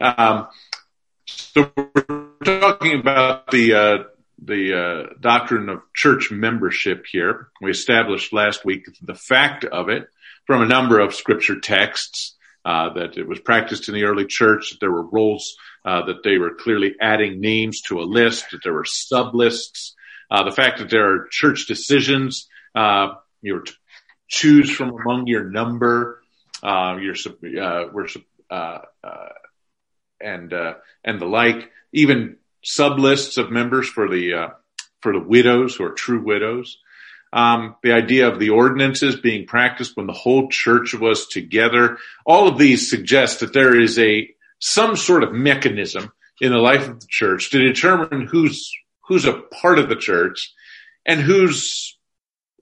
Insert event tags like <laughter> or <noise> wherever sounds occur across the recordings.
Um, so we're talking about the uh, the uh, doctrine of church membership here. We established last week the fact of it from a number of scripture texts uh, that it was practiced in the early church. That there were rolls uh, that they were clearly adding names to a list. That there were sub lists. Uh, the fact that there are church decisions. Uh, you know, choose from among your number. Uh, your uh, we're uh, uh, and uh, and the like. Even sub lists of members for the uh, for the widows who are true widows. Um, the idea of the ordinances being practiced when the whole church was together. All of these suggest that there is a some sort of mechanism in the life of the church to determine who's who's a part of the church and who's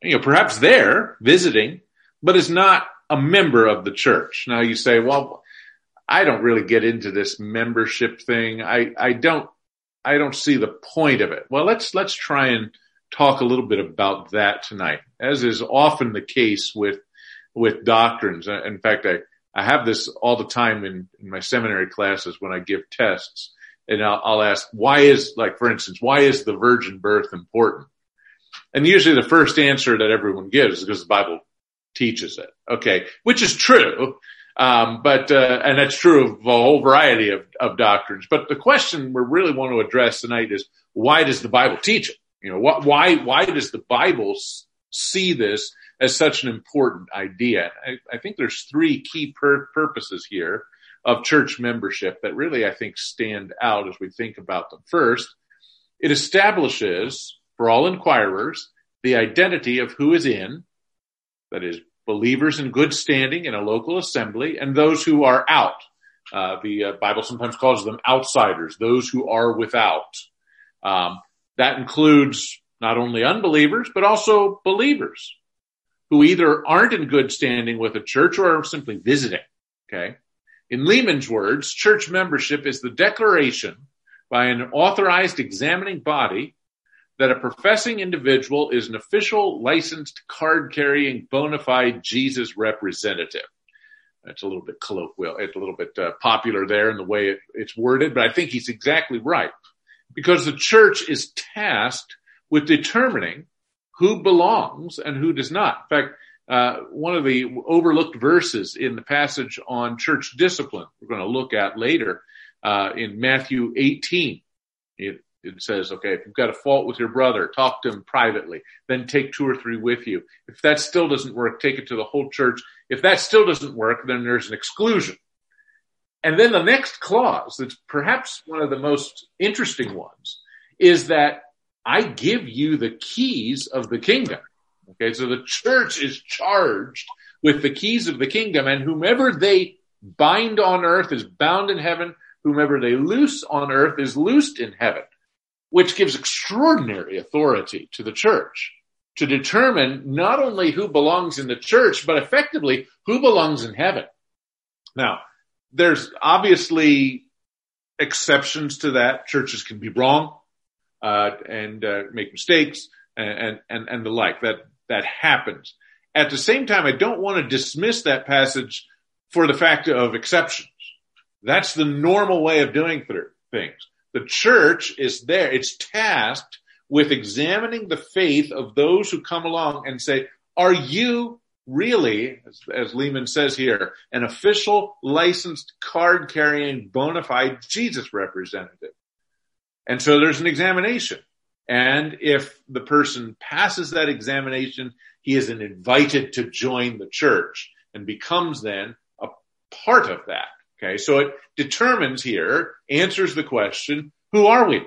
you know perhaps there visiting but is not a member of the church. Now you say, well, I don't really get into this membership thing. I, I don't, I don't see the point of it. Well, let's, let's try and talk a little bit about that tonight, as is often the case with, with doctrines. Uh, in fact, I, I have this all the time in, in my seminary classes when I give tests and I'll, I'll ask, why is, like, for instance, why is the virgin birth important? And usually the first answer that everyone gives is because the Bible teaches it. Okay. Which is true. Um, but, uh, and that's true of a whole variety of, of doctrines. But the question we really want to address tonight is why does the Bible teach it? You know, why, why does the Bible see this as such an important idea? I, I think there's three key pur- purposes here of church membership that really, I think, stand out as we think about them. First, it establishes for all inquirers the identity of who is in, that is believers in good standing in a local assembly and those who are out. Uh, the uh, Bible sometimes calls them outsiders, those who are without. Um, that includes not only unbelievers, but also believers who either aren't in good standing with a church or are simply visiting. Okay. In Leeman's words, church membership is the declaration by an authorized examining body that a professing individual is an official licensed card carrying bona fide Jesus representative. That's a little bit colloquial. It's a little bit uh, popular there in the way it, it's worded, but I think he's exactly right because the church is tasked with determining who belongs and who does not. In fact, uh, one of the overlooked verses in the passage on church discipline we're going to look at later uh, in Matthew 18. It, it says, okay, if you've got a fault with your brother, talk to him privately. Then take two or three with you. If that still doesn't work, take it to the whole church. If that still doesn't work, then there's an exclusion. And then the next clause, that's perhaps one of the most interesting ones, is that I give you the keys of the kingdom. Okay, so the church is charged with the keys of the kingdom, and whomever they bind on earth is bound in heaven. Whomever they loose on earth is loosed in heaven which gives extraordinary authority to the church to determine not only who belongs in the church, but effectively who belongs in heaven. Now, there's obviously exceptions to that. Churches can be wrong, uh, and uh, make mistakes and, and, and the like. That, that happens. At the same time, I don't want to dismiss that passage for the fact of exceptions. That's the normal way of doing things. The church is there. It's tasked with examining the faith of those who come along and say, are you really, as, as Leeman says here, an official licensed card carrying bona fide Jesus representative? And so there's an examination. And if the person passes that examination, he is invited to join the church and becomes then a part of that. Okay. So it determines here, answers the question, who are we?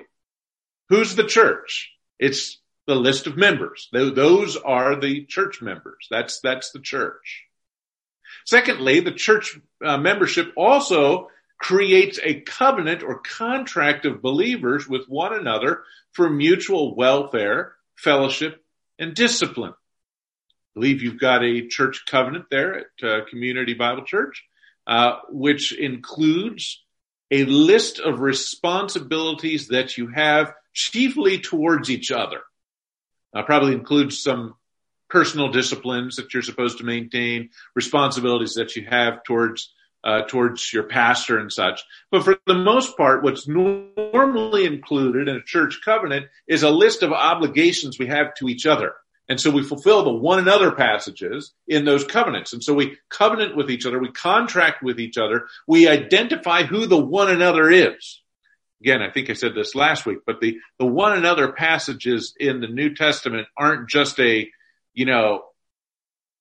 Who's the church? It's the list of members. Those are the church members. That's, that's the church. Secondly, the church uh, membership also creates a covenant or contract of believers with one another for mutual welfare, fellowship, and discipline. I believe you've got a church covenant there at uh, Community Bible Church uh, which includes a list of responsibilities that you have chiefly towards each other. Uh, probably includes some personal disciplines that you're supposed to maintain, responsibilities that you have towards uh, towards your pastor and such. But for the most part, what's normally included in a church covenant is a list of obligations we have to each other. And so we fulfill the one another passages in those covenants. And so we covenant with each other. We contract with each other. We identify who the one another is. Again, I think I said this last week, but the, the one another passages in the New Testament aren't just a, you know,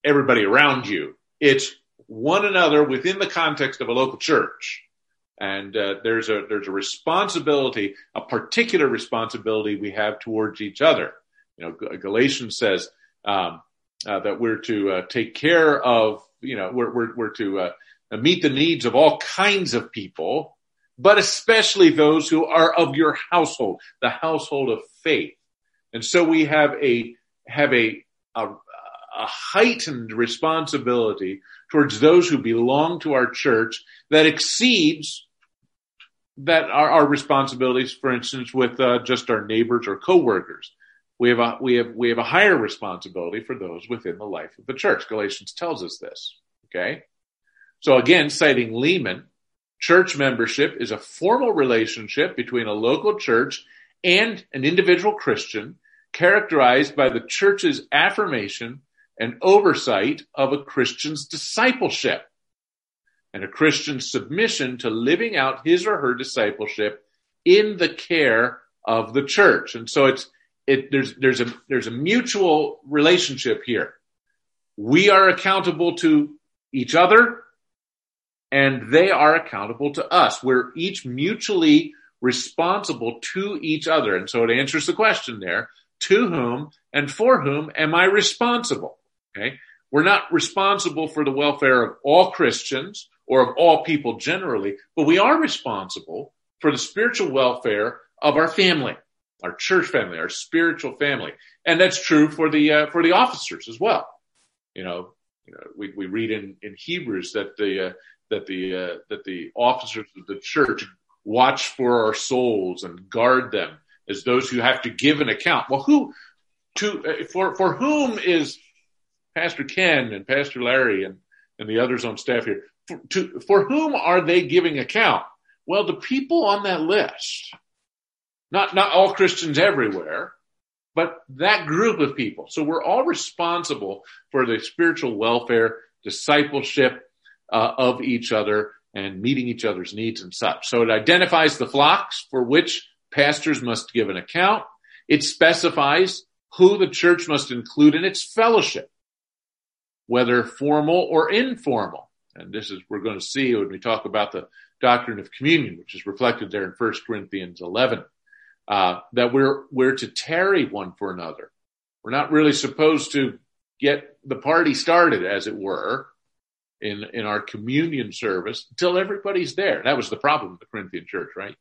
everybody around you. It's one another within the context of a local church. And uh, there's a there's a responsibility, a particular responsibility we have towards each other. You know, Galatians says um, uh, that we're to uh, take care of, you know, we're we're, we're to uh, meet the needs of all kinds of people, but especially those who are of your household, the household of faith. And so we have a have a, a a heightened responsibility towards those who belong to our church that exceeds that our, our responsibilities, for instance, with uh, just our neighbors or coworkers. We have a we have we have a higher responsibility for those within the life of the church. Galatians tells us this. Okay, so again, citing Leeman, church membership is a formal relationship between a local church and an individual Christian, characterized by the church's affirmation and oversight of a Christian's discipleship and a Christian's submission to living out his or her discipleship in the care of the church. And so it's, it, there's, there's a, there's a mutual relationship here. We are accountable to each other and they are accountable to us. We're each mutually responsible to each other. And so it answers the question there, to whom and for whom am I responsible? Okay. We're not responsible for the welfare of all Christians or of all people generally, but we are responsible for the spiritual welfare of our family, our church family, our spiritual family. And that's true for the, uh, for the officers as well. You know, you know, we, we read in, in Hebrews that the, uh, that the, uh, that the officers of the church watch for our souls and guard them as those who have to give an account. Well, who, to, uh, for, for whom is Pastor Ken and Pastor Larry and, and the others on staff here, for, to, for whom are they giving account? Well, the people on that list, not, not all Christians everywhere, but that group of people. So we're all responsible for the spiritual welfare, discipleship uh, of each other and meeting each other's needs and such. So it identifies the flocks for which pastors must give an account. It specifies who the church must include in its fellowship whether formal or informal. And this is, we're going to see when we talk about the doctrine of communion, which is reflected there in 1 Corinthians 11, uh, that we're, we're to tarry one for another. We're not really supposed to get the party started, as it were, in, in our communion service until everybody's there. That was the problem with the Corinthian church, right?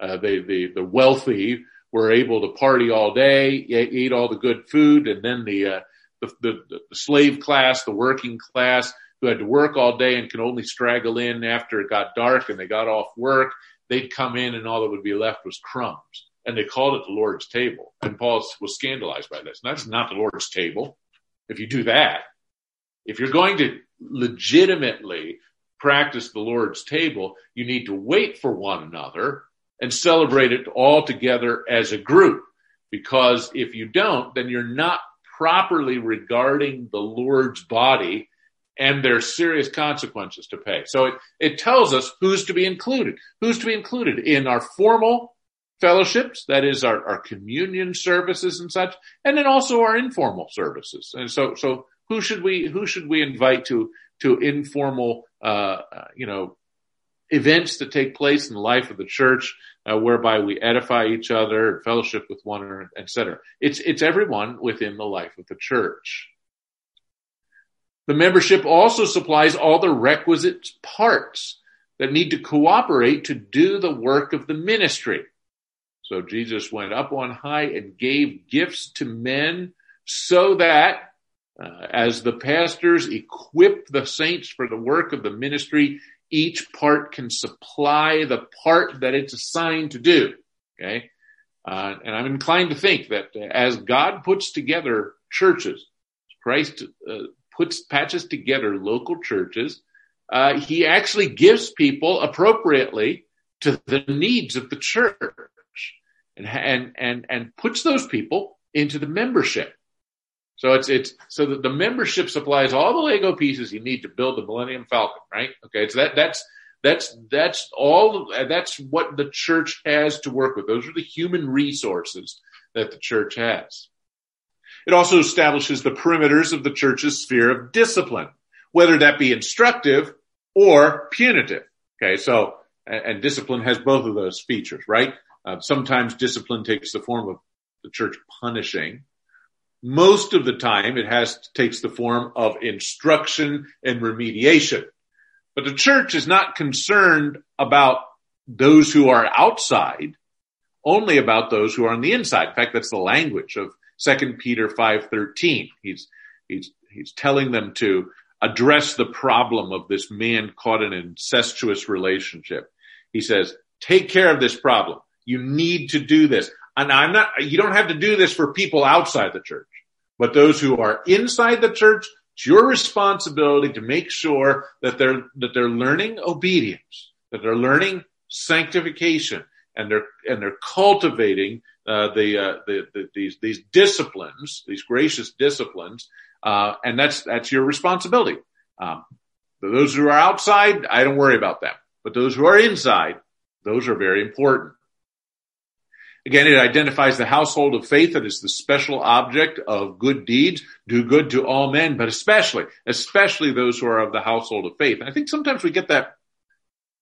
Uh, they, the, the wealthy were able to party all day, eat all the good food, and then the, uh, the, the, the slave class, the working class who had to work all day and could only straggle in after it got dark and they got off work, they'd come in and all that would be left was crumbs. And they called it the Lord's table. And Paul was scandalized by this. That's not the Lord's table. If you do that, if you're going to legitimately practice the Lord's table, you need to wait for one another and celebrate it all together as a group. Because if you don't, then you're not properly regarding the Lord's body and there's serious consequences to pay. So it, it tells us who's to be included, who's to be included in our formal fellowships, that is our, our communion services and such, and then also our informal services. And so, so who should we, who should we invite to, to informal, uh, uh you know, events that take place in the life of the church, uh, whereby we edify each other, fellowship with one another, etc. It's it's everyone within the life of the church. The membership also supplies all the requisite parts that need to cooperate to do the work of the ministry. So Jesus went up on high and gave gifts to men so that uh, as the pastors equip the saints for the work of the ministry, each part can supply the part that it's assigned to do. Okay. Uh, and I'm inclined to think that as God puts together churches, Christ uh, puts, patches together local churches uh, he actually gives people appropriately to the needs of the church and, and, and, and puts those people into the membership. So it's, it's, so that the membership supplies all the Lego pieces you need to build the Millennium Falcon, right? Okay. So that, that's, that's, that's all, that's what the church has to work with. Those are the human resources that the church has. It also establishes the perimeters of the church's sphere of discipline, whether that be instructive or punitive. Okay. So, and, discipline has both of those features, right? Uh, sometimes discipline takes the form of the church punishing. Most of the time it has takes the form of instruction and remediation. But the church is not concerned about those who are outside, only about those who are on the inside. In fact, that's the language of 2 Peter 5:13. He's he's he's telling them to address the problem of this man caught in an incestuous relationship. He says, "Take care of this problem. You need to do this." And I'm not you don't have to do this for people outside the church, but those who are inside the church, it's your responsibility to make sure that they're that they're learning obedience, that they're learning sanctification, and they're and they're cultivating uh, the, uh, the, the, these these disciplines, these gracious disciplines, uh, and that's that's your responsibility. Um, those who are outside, I don't worry about them, but those who are inside, those are very important. Again, it identifies the household of faith that is the special object of good deeds, do good to all men, but especially, especially those who are of the household of faith. And I think sometimes we get that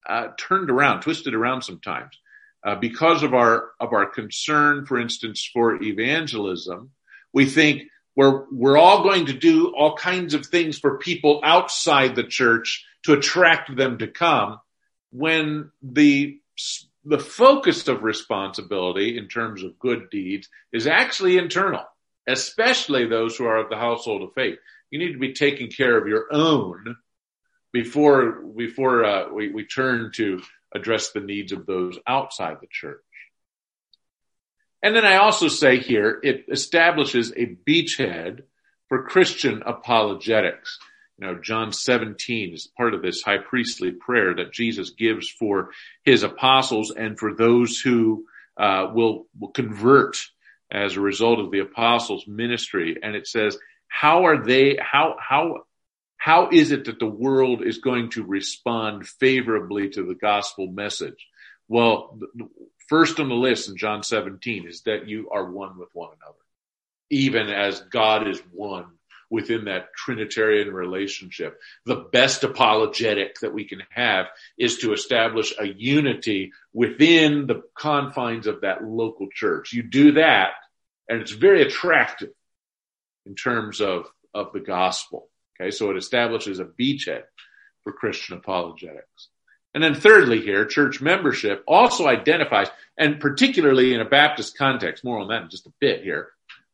uh, turned around, twisted around sometimes. Uh, because of our of our concern, for instance, for evangelism, we think we're we're all going to do all kinds of things for people outside the church to attract them to come, when the the focus of responsibility in terms of good deeds is actually internal, especially those who are of the household of faith. You need to be taking care of your own before before uh, we, we turn to address the needs of those outside the church. And then I also say here, it establishes a beachhead for Christian apologetics. You know, John 17 is part of this high priestly prayer that Jesus gives for his apostles and for those who uh, will, will convert as a result of the apostles' ministry. And it says, how are they, how, how how is it that the world is going to respond favorably to the gospel message? Well, first on the list in John 17 is that you are one with one another, even as God is one within that Trinitarian relationship. The best apologetic that we can have is to establish a unity within the confines of that local church. You do that, and it's very attractive in terms of, of the gospel. Okay, so it establishes a beachhead for Christian apologetics. And then thirdly here, church membership also identifies, and particularly in a Baptist context, more on that in just a bit here,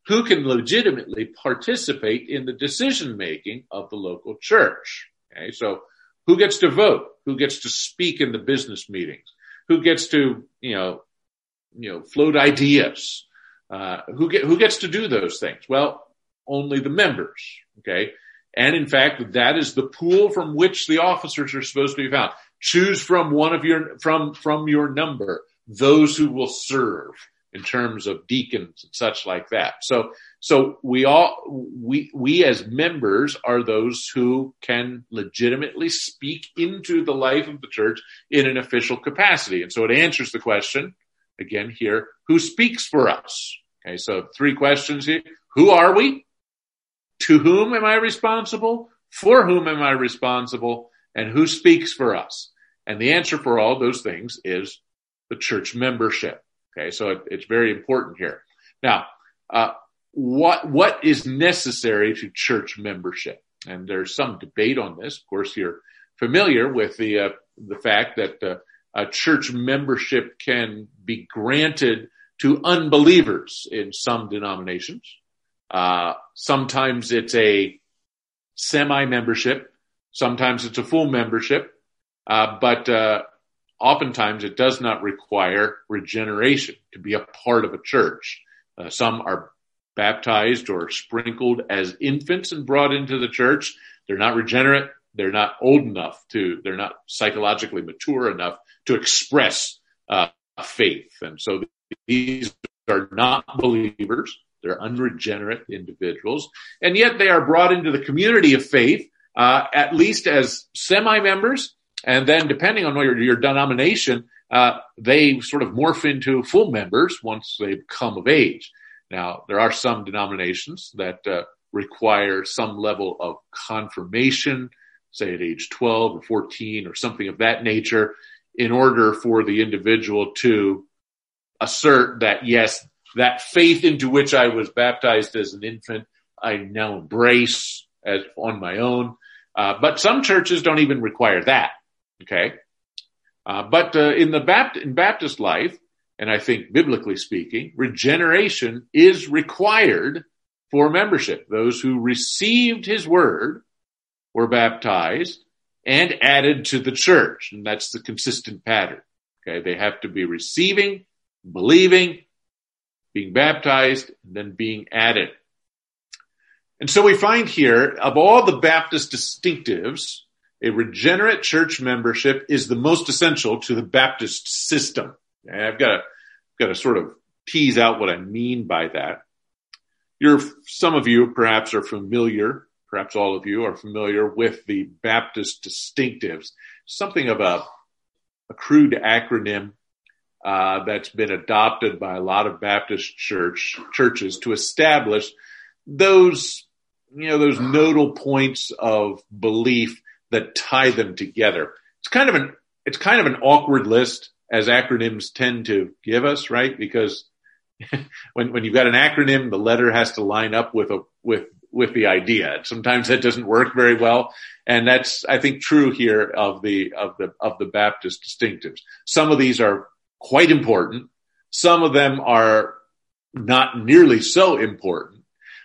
who can legitimately participate in the decision making of the local church. Okay, so who gets to vote? Who gets to speak in the business meetings? Who gets to, you know, you know, float ideas? Uh, who get, who gets to do those things? Well, only the members. Okay. And in fact, that is the pool from which the officers are supposed to be found. Choose from one of your, from, from your number, those who will serve in terms of deacons and such like that. So, so we all, we, we as members are those who can legitimately speak into the life of the church in an official capacity. And so it answers the question again here, who speaks for us? Okay. So three questions here. Who are we? To whom am I responsible? For whom am I responsible? And who speaks for us? And the answer for all those things is the church membership. Okay, so it, it's very important here. Now, uh, what what is necessary to church membership? And there's some debate on this. Of course, you're familiar with the uh, the fact that uh, a church membership can be granted to unbelievers in some denominations. Uh, sometimes it's a semi membership. Sometimes it's a full membership. Uh, but, uh, oftentimes it does not require regeneration to be a part of a church. Uh, some are baptized or sprinkled as infants and brought into the church. They're not regenerate. they're not old enough to, they're not psychologically mature enough to express uh, faith. And so these are not believers. They're unregenerate individuals. And yet they are brought into the community of faith, uh, at least as semi-members. And then depending on your, your denomination, uh, they sort of morph into full members once they've come of age. Now, there are some denominations that uh, require some level of confirmation, say at age 12 or 14 or something of that nature, in order for the individual to assert that yes, that faith into which I was baptized as an infant, I now embrace as on my own. Uh, but some churches don't even require that. Okay. Uh, but uh, in the Baptist, in Baptist life, and I think biblically speaking, regeneration is required for membership. Those who received his word were baptized and added to the church. And that's the consistent pattern. Okay. They have to be receiving, believing, being baptized, and then being added. And so we find here, of all the Baptist distinctives, a regenerate church membership is the most essential to the Baptist system. And I've got to, got to sort of tease out what I mean by that. You're, some of you perhaps are familiar, perhaps all of you are familiar with the Baptist distinctives, something of a, a crude acronym uh, that's been adopted by a lot of Baptist church churches to establish those you know those nodal points of belief that tie them together. It's kind of an it's kind of an awkward list as acronyms tend to give us, right? Because <laughs> when when you've got an acronym, the letter has to line up with a with with the idea. Sometimes that doesn't work very well. And that's, I think, true here of the, of the, of the Baptist distinctives. Some of these are quite important. Some of them are not nearly so important.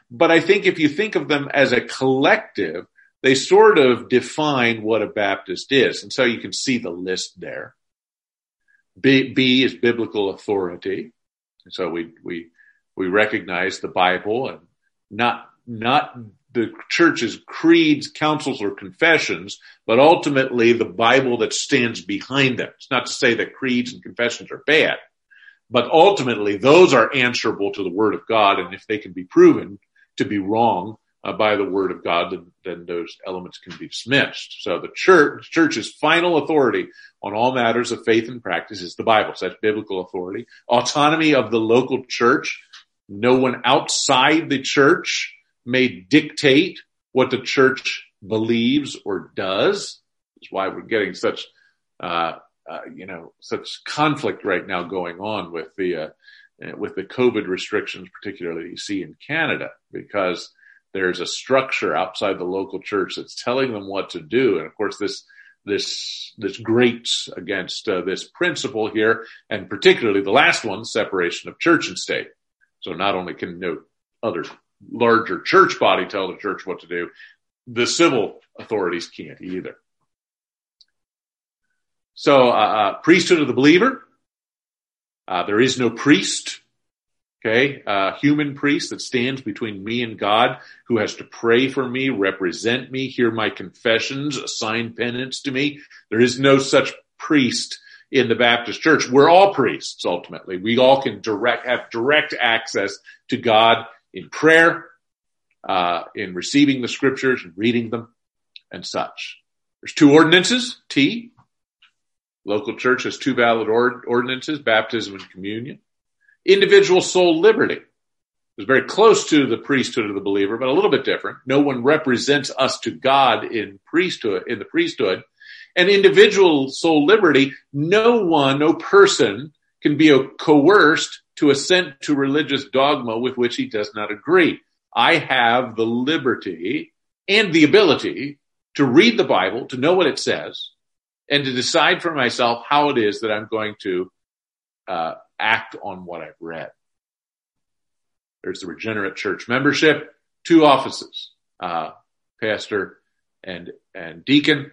But I think if you think of them as a collective, they sort of define what a Baptist is. And so you can see the list there. B, B is biblical authority. So we, we, we recognize the Bible and not, not the church's creeds, councils, or confessions, but ultimately the Bible that stands behind them. It's not to say that creeds and confessions are bad, but ultimately those are answerable to the Word of God, and if they can be proven to be wrong uh, by the Word of God, then, then those elements can be dismissed. So the church, church's final authority on all matters of faith and practice is the Bible. So that's biblical authority. Autonomy of the local church. No one outside the church may dictate what the church believes or does. That's why we're getting such, uh, uh, you know, such conflict right now going on with the, uh, with the COVID restrictions, particularly you see in Canada, because there's a structure outside the local church that's telling them what to do. And of course, this, this, this grates against uh, this principle here, and particularly the last one, separation of church and state. So not only can no other larger church body tell the church what to do. The civil authorities can't either. So, uh, uh, priesthood of the believer. Uh, there is no priest, okay, uh, human priest that stands between me and God, who has to pray for me, represent me, hear my confessions, assign penance to me. There is no such priest in the Baptist church. We're all priests ultimately. We all can direct, have direct access to God in prayer, uh, in receiving the scriptures and reading them and such. There's two ordinances, T. Local church has two valid ordinances, baptism and communion. Individual soul liberty is very close to the priesthood of the believer, but a little bit different. No one represents us to God in priesthood, in the priesthood. And individual soul liberty, no one, no person can be coerced to assent to religious dogma with which he does not agree. I have the liberty and the ability to read the Bible, to know what it says, and to decide for myself how it is that I'm going to uh, act on what I've read. There's the regenerate church membership, two offices, uh, pastor and and deacon,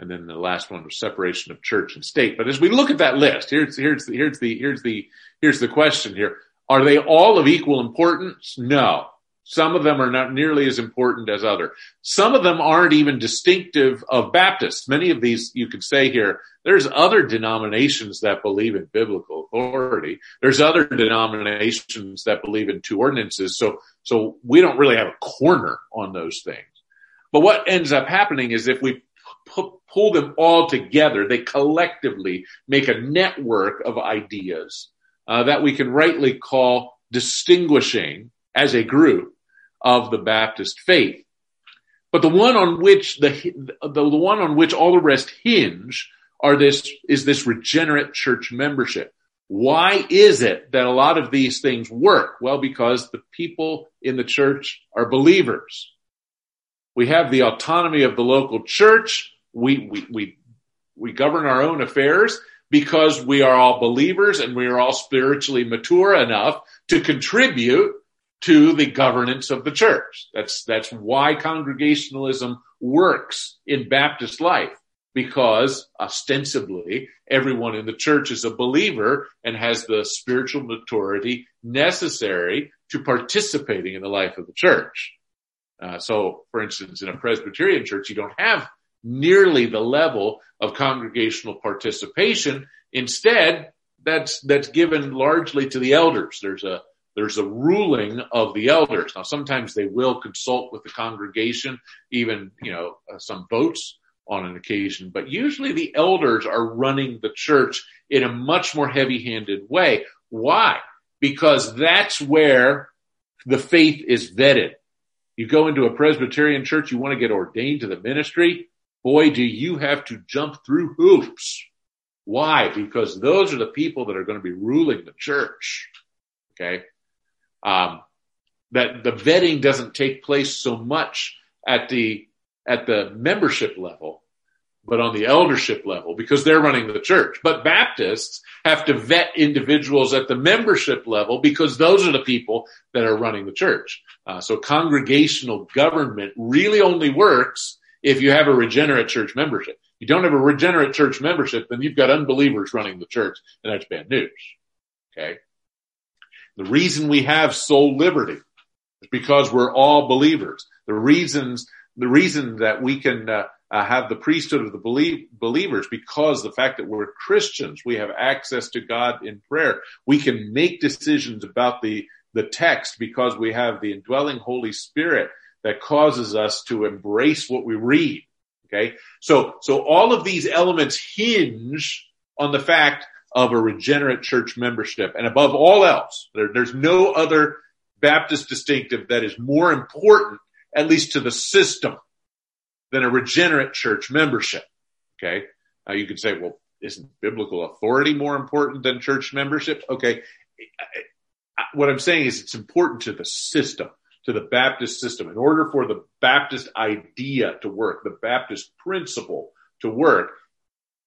and then the last one was separation of church and state. But as we look at that list, here's here's the here's the here's the here's the question here: Are they all of equal importance? No. Some of them are not nearly as important as other. Some of them aren't even distinctive of Baptists. Many of these you could say here, there's other denominations that believe in biblical authority. There's other denominations that believe in two ordinances. So, so we don't really have a corner on those things. But what ends up happening is if we pull them all together, they collectively make a network of ideas uh, that we can rightly call distinguishing as a group of the Baptist faith. But the one on which the, the, the one on which all the rest hinge are this, is this regenerate church membership. Why is it that a lot of these things work? Well, because the people in the church are believers. We have the autonomy of the local church. We, we, we, we govern our own affairs because we are all believers and we are all spiritually mature enough to contribute to the governance of the church. That's, that's why congregationalism works in Baptist life because ostensibly everyone in the church is a believer and has the spiritual maturity necessary to participating in the life of the church. Uh, so, for instance, in a Presbyterian church, you don't have nearly the level of congregational participation. Instead, that's that's given largely to the elders. There's a there's a ruling of the elders. Now, sometimes they will consult with the congregation, even, you know, uh, some votes on an occasion, but usually the elders are running the church in a much more heavy handed way. Why? Because that's where the faith is vetted. You go into a Presbyterian church, you want to get ordained to the ministry. Boy, do you have to jump through hoops. Why? Because those are the people that are going to be ruling the church. Okay um, that the vetting doesn't take place so much at the at the membership level, but on the eldership level because they're running the church. But Baptists have to vet individuals at the membership level because those are the people that are running the church. Uh, so congregational government really only works if you have a regenerate church membership. You don't have a regenerate church membership, then you've got unbelievers running the church, and that's bad news. Okay. The reason we have soul liberty is because we're all believers. The reasons, the reason that we can uh, uh, have the priesthood of the believe, believers because the fact that we're Christians, we have access to God in prayer. We can make decisions about the, the text because we have the indwelling Holy Spirit that causes us to embrace what we read. Okay. So, so all of these elements hinge on the fact of a regenerate church membership. And above all else, there, there's no other Baptist distinctive that is more important, at least to the system, than a regenerate church membership. Okay. Now you could say, well, isn't biblical authority more important than church membership? Okay. What I'm saying is it's important to the system, to the Baptist system. In order for the Baptist idea to work, the Baptist principle to work,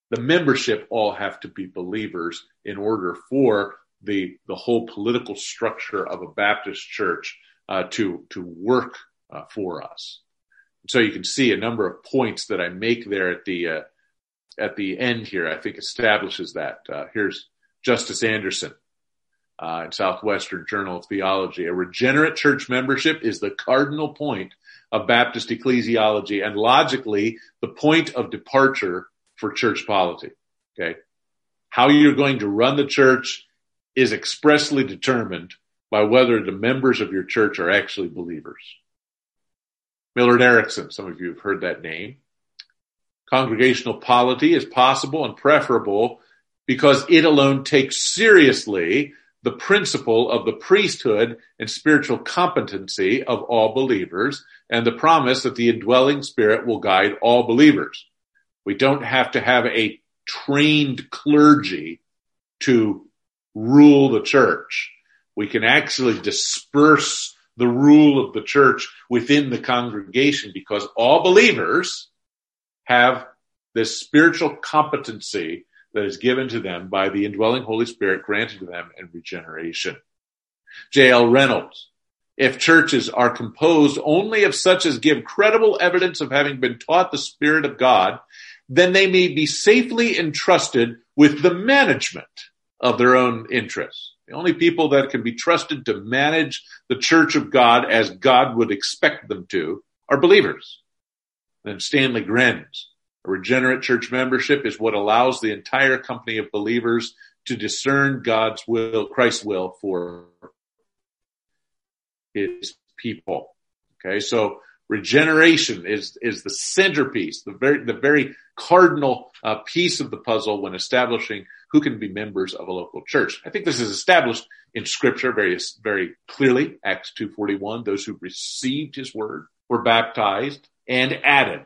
the membership all have to be believers in order for the the whole political structure of a Baptist church uh, to to work uh, for us. So you can see a number of points that I make there at the uh, at the end here. I think establishes that. Uh, here's Justice Anderson uh, in Southwestern Journal of Theology. A regenerate church membership is the cardinal point of Baptist ecclesiology and logically the point of departure for church polity. Okay. How you're going to run the church is expressly determined by whether the members of your church are actually believers. Millard Erickson, some of you have heard that name. Congregational polity is possible and preferable because it alone takes seriously the principle of the priesthood and spiritual competency of all believers and the promise that the indwelling spirit will guide all believers. We don't have to have a trained clergy to rule the church. We can actually disperse the rule of the church within the congregation because all believers have this spiritual competency that is given to them by the indwelling Holy Spirit granted to them in regeneration. J.L. Reynolds. If churches are composed only of such as give credible evidence of having been taught the Spirit of God then they may be safely entrusted with the management of their own interests. The only people that can be trusted to manage the church of God as God would expect them to are believers. Then Stanley Grenz. A regenerate church membership is what allows the entire company of believers to discern God's will, Christ's will for his people. Okay. So regeneration is, is the centerpiece, the very, the very cardinal uh, piece of the puzzle when establishing who can be members of a local church. I think this is established in scripture very, very clearly. Acts 2.41, those who received his word were baptized and added.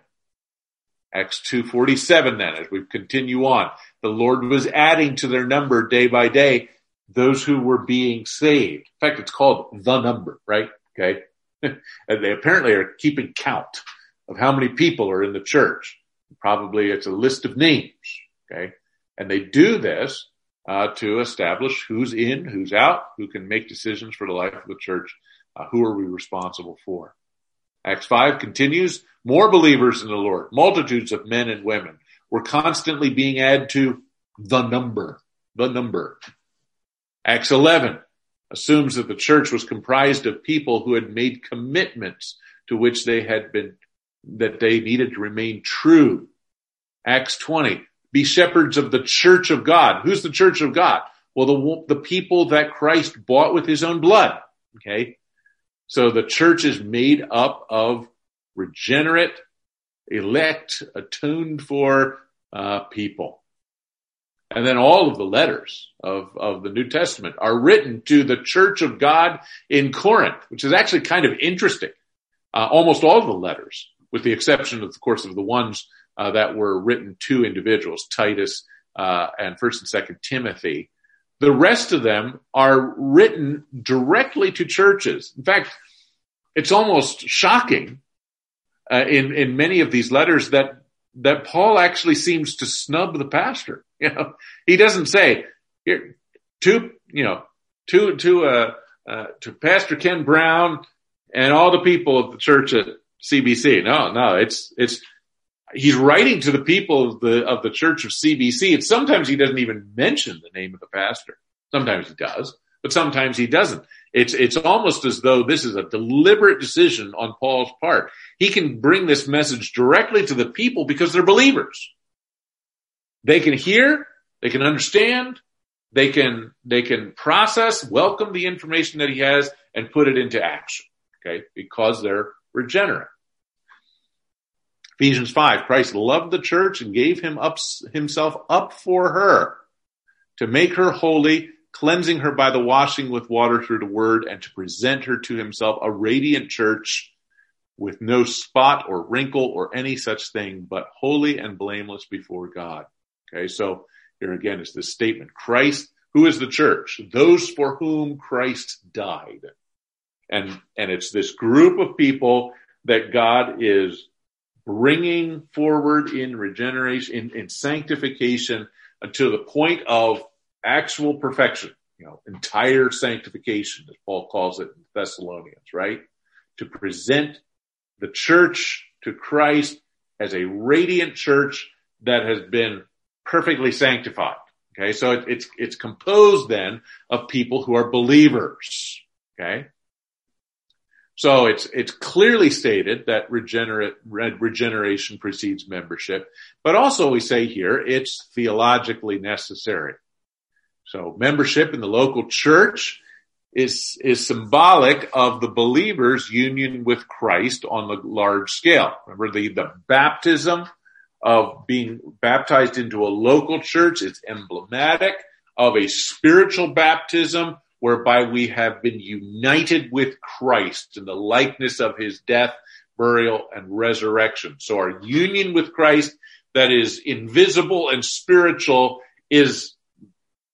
Acts 2.47 then, as we continue on, the Lord was adding to their number day by day those who were being saved. In fact, it's called the number, right? Okay. <laughs> and they apparently are keeping count of how many people are in the church. Probably it's a list of names. Okay. And they do this uh, to establish who's in, who's out, who can make decisions for the life of the church, uh, who are we responsible for. Acts 5 continues, more believers in the Lord, multitudes of men and women were constantly being added to the number, the number. Acts 11 assumes that the church was comprised of people who had made commitments to which they had been, that they needed to remain true. Acts 20, be shepherds of the church of God. Who's the church of God? Well, the, the people that Christ bought with his own blood. Okay. So the church is made up of regenerate, elect, atoned for uh, people. And then all of the letters of, of the New Testament are written to the church of God in Corinth, which is actually kind of interesting. Uh, almost all of the letters, with the exception of, of course, of the ones uh, that were written to individuals, Titus uh, and First and Second Timothy. The rest of them are written directly to churches. In fact, it's almost shocking uh, in in many of these letters that that Paul actually seems to snub the pastor. <laughs> You know, he doesn't say here to you know to to uh, uh, to Pastor Ken Brown and all the people of the church at CBC. No, no, it's it's he's writing to the people of the of the church of CBC, and sometimes he doesn't even mention the name of the pastor. Sometimes he does, but sometimes he doesn't. It's, it's almost as though this is a deliberate decision on Paul's part. He can bring this message directly to the people because they're believers. They can hear, they can understand, they can, they can process, welcome the information that he has and put it into action. Okay. Because they're regenerate. Ephesians 5, Christ loved the church and gave him up, himself up for her to make her holy cleansing her by the washing with water through the word and to present her to himself a radiant church with no spot or wrinkle or any such thing, but holy and blameless before God. Okay. So here again is this statement. Christ, who is the church? Those for whom Christ died. And, and it's this group of people that God is bringing forward in regeneration, in, in sanctification uh, to the point of actual perfection, you know, entire sanctification, as Paul calls it in Thessalonians, right? To present the church to Christ as a radiant church that has been perfectly sanctified. Okay. So it, it's, it's composed then of people who are believers. Okay. So it's, it's clearly stated that regenerate, regeneration precedes membership, but also we say here it's theologically necessary. So membership in the local church is, is symbolic of the believer's union with Christ on the large scale. Remember the, the baptism of being baptized into a local church is emblematic of a spiritual baptism whereby we have been united with Christ in the likeness of his death, burial, and resurrection. So our union with Christ that is invisible and spiritual is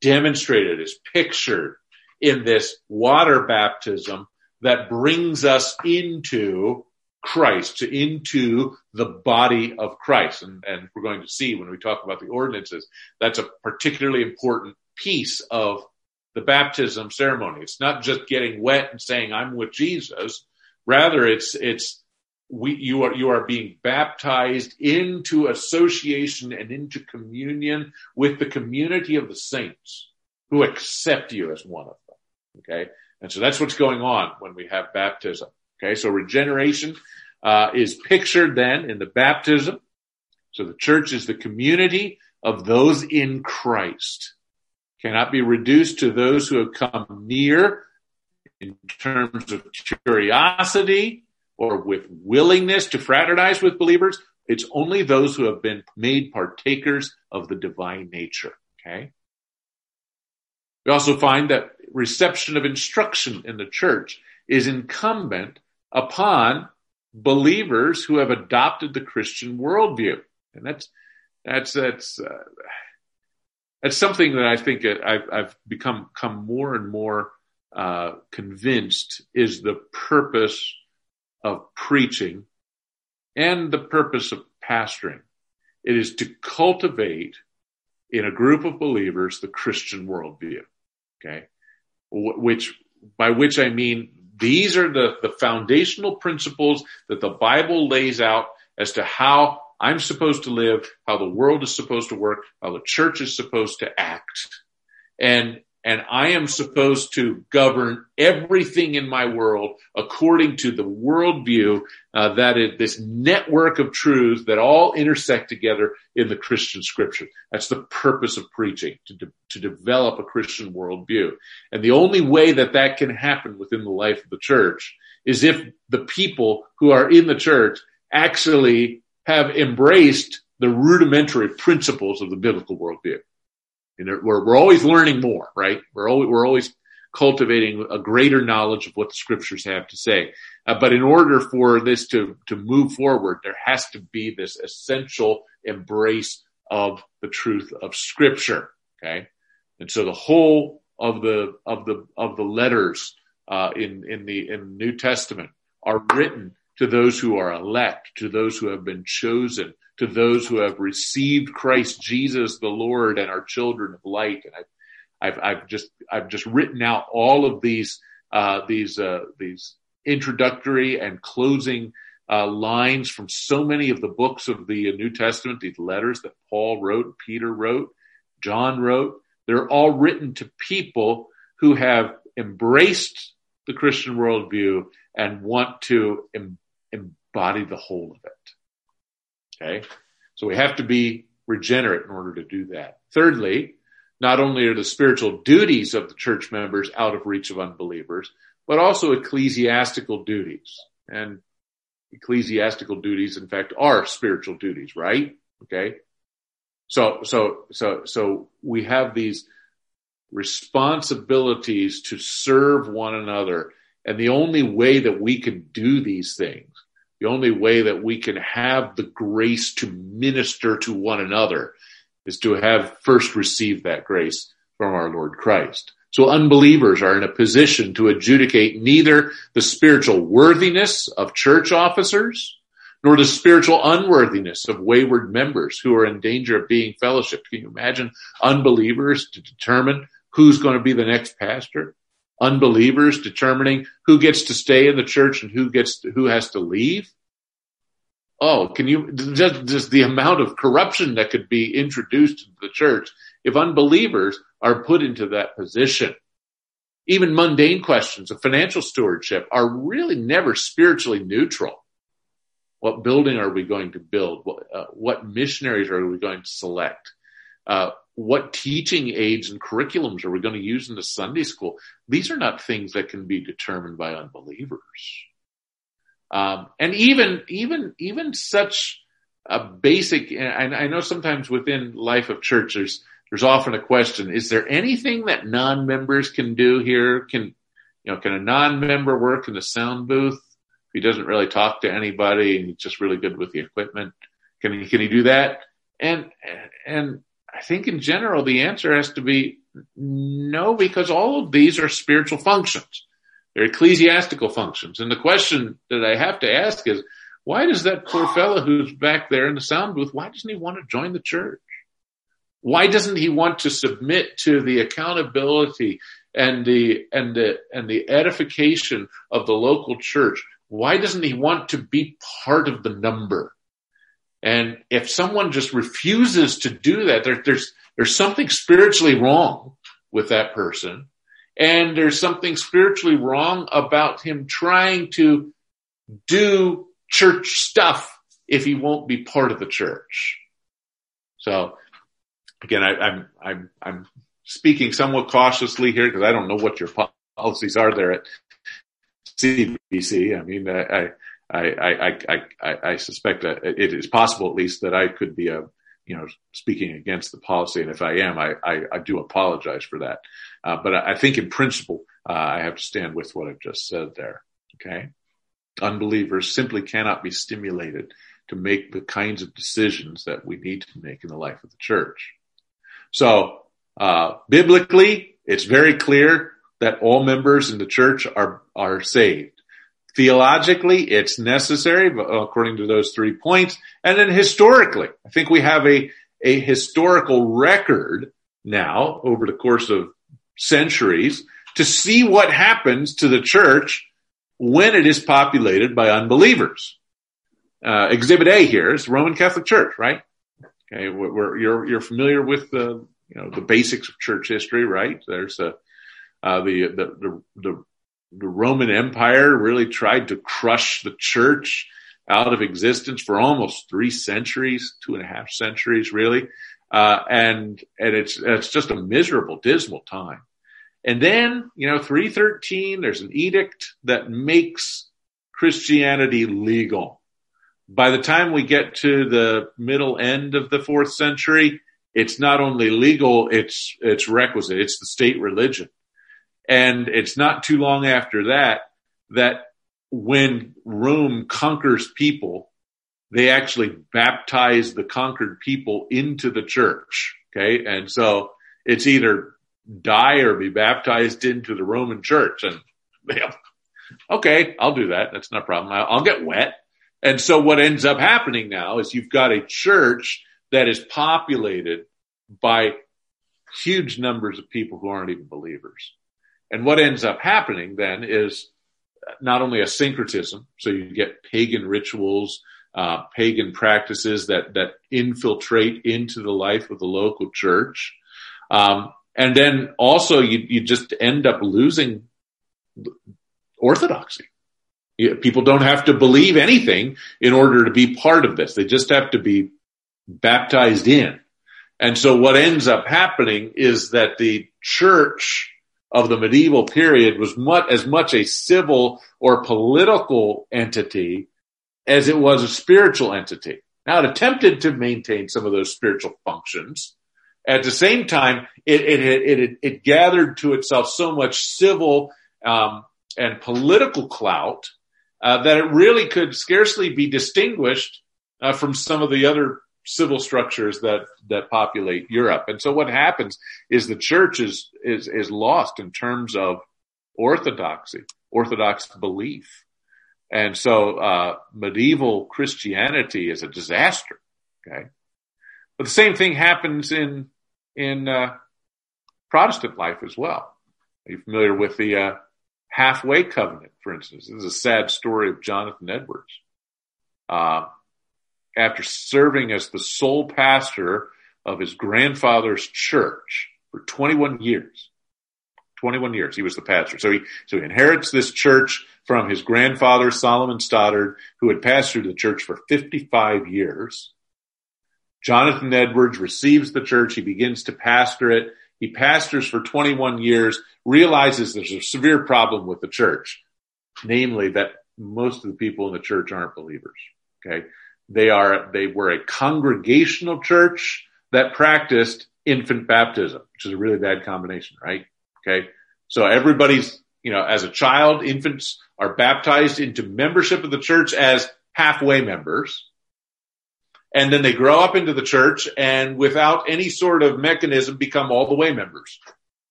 demonstrated, is pictured in this water baptism that brings us into Christ, into the body of Christ. And, and we're going to see when we talk about the ordinances, that's a particularly important piece of the baptism ceremony. It's not just getting wet and saying, I'm with Jesus. Rather, it's, it's, we, you are, you are being baptized into association and into communion with the community of the saints. who accept you as one of them. Okay. And so that's what's going on when we have baptism. Okay. So regeneration, uh, is pictured then in the baptism. So the church is the community of those in Christ. Cannot be reduced to those who have come near in terms of curiosity or with willingness to fraternize with believers. It's only those who have been made partakers of the divine nature. Okay. We also find that reception of instruction in the church is incumbent upon believers who have adopted the Christian worldview. And that's, that's, that's, uh, that's something that I think I've, I've become, come more and more, uh, convinced is the purpose of preaching and the purpose of pastoring. It is to cultivate in a group of believers the Christian worldview. Okay. Which, by which I mean these are the, the foundational principles that the Bible lays out as to how I'm supposed to live, how the world is supposed to work, how the church is supposed to act. And and I am supposed to govern everything in my world according to the worldview uh, that is this network of truths that all intersect together in the Christian scripture. That's the purpose of preaching, to, de- to develop a Christian worldview. And the only way that that can happen within the life of the church is if the people who are in the church actually have embraced the rudimentary principles of the biblical worldview. And we're, we're always learning more, right? We're always, we're always cultivating a greater knowledge of what the scriptures have to say. Uh, but in order for this to, to move forward, there has to be this essential embrace of the truth of scripture. Okay. And so the whole of the, of the, of the letters, uh, in, in the, in the New Testament are written to those who are elect, to those who have been chosen, to those who have received Christ Jesus the Lord and are children of light. And I've, I've, I've just, I've just written out all of these, uh, these, uh, these introductory and closing, uh, lines from so many of the books of the New Testament, these letters that Paul wrote, Peter wrote, John wrote. They're all written to people who have embraced the Christian worldview and want to embody the whole of it. Okay. So we have to be regenerate in order to do that. Thirdly, not only are the spiritual duties of the church members out of reach of unbelievers, but also ecclesiastical duties. And ecclesiastical duties, in fact, are spiritual duties, right? Okay. So, so, so, so we have these responsibilities to serve one another. And the only way that we can do these things the only way that we can have the grace to minister to one another is to have first received that grace from our Lord Christ. So unbelievers are in a position to adjudicate neither the spiritual worthiness of church officers nor the spiritual unworthiness of wayward members who are in danger of being fellowship. Can you imagine unbelievers to determine who's going to be the next pastor? Unbelievers determining who gets to stay in the church and who gets to, who has to leave. Oh, can you just, just the amount of corruption that could be introduced into the church if unbelievers are put into that position? Even mundane questions of financial stewardship are really never spiritually neutral. What building are we going to build? What, uh, what missionaries are we going to select? Uh, what teaching aids and curriculums are we going to use in the Sunday school? These are not things that can be determined by unbelievers. Um, and even, even, even such a basic, and I know sometimes within life of church, there's, there's often a question, is there anything that non-members can do here? Can, you know, can a non-member work in the sound booth? If he doesn't really talk to anybody and he's just really good with the equipment. Can he, can he do that? And, and I think in general, the answer has to be no, because all of these are spiritual functions. They're ecclesiastical functions. And the question that I have to ask is, why does that poor fellow who's back there in the sound booth, why doesn't he want to join the church? Why doesn't he want to submit to the accountability and the, and the, and the edification of the local church? Why doesn't he want to be part of the number? And if someone just refuses to do that, there, there's, there's something spiritually wrong with that person. And there's something spiritually wrong about him trying to do church stuff if he won't be part of the church. So again, I, I'm, I'm, I'm speaking somewhat cautiously here because I don't know what your policies are there at CBC. I mean, I, I, I, I, I, suspect that it is possible at least that I could be a, you know, speaking against the policy. And if I am, I, I, I do apologize for that. Uh, but I, I, think in principle, uh, I have to stand with what I've just said there. Okay. Unbelievers simply cannot be stimulated to make the kinds of decisions that we need to make in the life of the church. So, uh, biblically, it's very clear that all members in the church are, are saved. Theologically, it's necessary, according to those three points. And then historically, I think we have a, a historical record now over the course of centuries to see what happens to the church when it is populated by unbelievers. Uh, exhibit A here is Roman Catholic Church, right? Okay, we're, you're you're familiar with the you know the basics of church history, right? There's a uh, the, the the the Roman Empire really tried to crush the church out of existence for almost three centuries, two and a half centuries, really. Uh, and, and it's, it's just a miserable, dismal time. And then, you know, 313, there's an edict that makes Christianity legal. By the time we get to the middle end of the fourth century, it's not only legal, it's, it's requisite. It's the state religion. And it's not too long after that, that when Rome conquers people, they actually baptize the conquered people into the church. Okay. And so it's either die or be baptized into the Roman church. And okay, I'll do that. That's no problem. I'll get wet. And so what ends up happening now is you've got a church that is populated by huge numbers of people who aren't even believers. And what ends up happening then is not only a syncretism, so you get pagan rituals, uh, pagan practices that that infiltrate into the life of the local church, um, and then also you you just end up losing orthodoxy. People don't have to believe anything in order to be part of this; they just have to be baptized in. And so, what ends up happening is that the church of the medieval period was much, as much a civil or political entity as it was a spiritual entity. Now it attempted to maintain some of those spiritual functions. At the same time, it, it, it, it gathered to itself so much civil um, and political clout uh, that it really could scarcely be distinguished uh, from some of the other civil structures that that populate Europe. And so what happens is the church is is is lost in terms of orthodoxy, orthodox belief. And so uh, medieval Christianity is a disaster. Okay, but the same thing happens in in uh, Protestant life as well. Are you familiar with the uh, halfway covenant, for instance? This is a sad story of Jonathan Edwards. After serving as the sole pastor of his grandfather's church for 21 years. 21 years he was the pastor. So he, so he inherits this church from his grandfather, Solomon Stoddard, who had pastored the church for 55 years. Jonathan Edwards receives the church. He begins to pastor it. He pastors for 21 years, realizes there's a severe problem with the church, namely that most of the people in the church aren't believers. Okay. They are, they were a congregational church that practiced infant baptism, which is a really bad combination, right? Okay. So everybody's, you know, as a child, infants are baptized into membership of the church as halfway members. And then they grow up into the church and without any sort of mechanism become all the way members.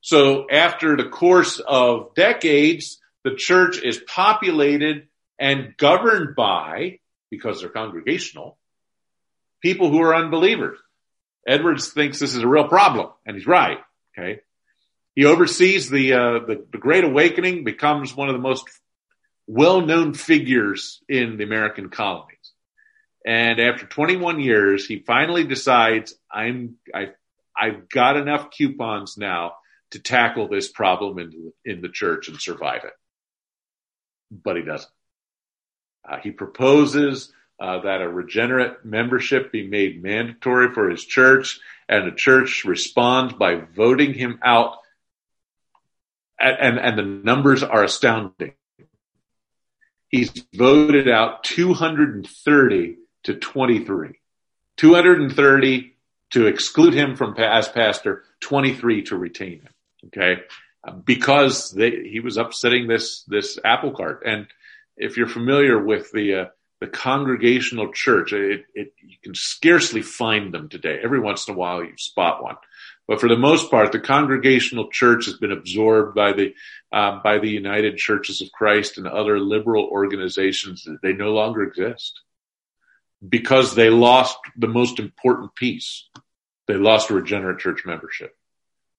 So after the course of decades, the church is populated and governed by because they're congregational, people who are unbelievers. Edwards thinks this is a real problem, and he's right. Okay, he oversees the uh, the, the Great Awakening, becomes one of the most well-known figures in the American colonies. And after 21 years, he finally decides, I'm I I've got enough coupons now to tackle this problem in, in the church and survive it. But he doesn't. Uh, he proposes uh, that a regenerate membership be made mandatory for his church, and the church responds by voting him out. And, and, and the numbers are astounding. He's voted out 230 to 23. 230 to exclude him from as pastor, 23 to retain him. Okay. Because they, he was upsetting this, this apple cart. And if you're familiar with the, uh, the congregational church, it, it, you can scarcely find them today. Every once in a while you spot one. But for the most part, the congregational church has been absorbed by the, uh, by the United Churches of Christ and other liberal organizations. They no longer exist because they lost the most important piece. They lost regenerate church membership.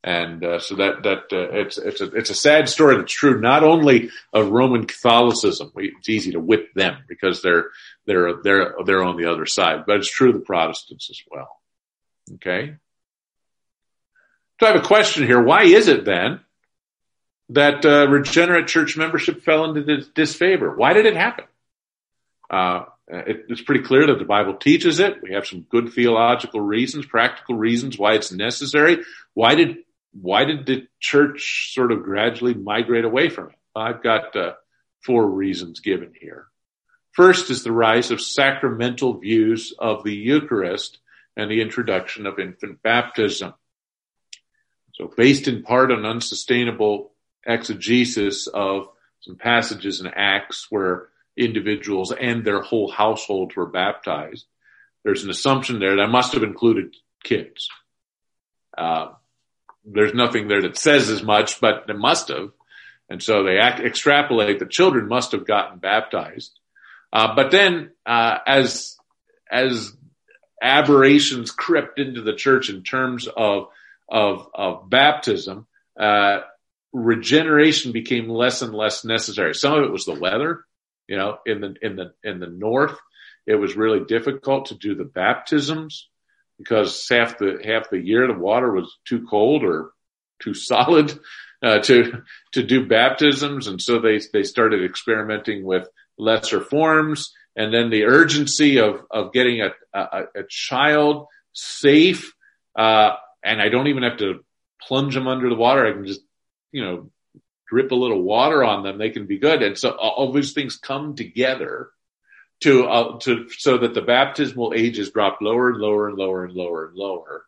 And uh, so that that uh, it's it's a it's a sad story that's true not only of Roman Catholicism. It's easy to whip them because they're they're they're they're on the other side, but it's true of the Protestants as well. Okay. So I have a question here. Why is it then that uh, regenerate church membership fell into disfavor? Why did it happen? Uh, it, it's pretty clear that the Bible teaches it. We have some good theological reasons, practical reasons why it's necessary. Why did why did the church sort of gradually migrate away from it? I've got uh, four reasons given here. First is the rise of sacramental views of the Eucharist and the introduction of infant baptism. So based in part on unsustainable exegesis of some passages in Acts where individuals and their whole households were baptized, there's an assumption there that must have included kids. Uh, there's nothing there that says as much, but it must have. And so they act, extrapolate the children must have gotten baptized. Uh, but then, uh, as, as aberrations crept into the church in terms of, of, of baptism, uh, regeneration became less and less necessary. Some of it was the weather, you know, in the, in the, in the north, it was really difficult to do the baptisms because half the half the year the water was too cold or too solid uh, to to do baptisms, and so they they started experimenting with lesser forms, and then the urgency of of getting a a, a child safe, uh, and I don't even have to plunge them under the water. I can just you know drip a little water on them; they can be good, and so all these things come together to uh, to so that the baptismal ages drop lower and lower and lower and lower and lower,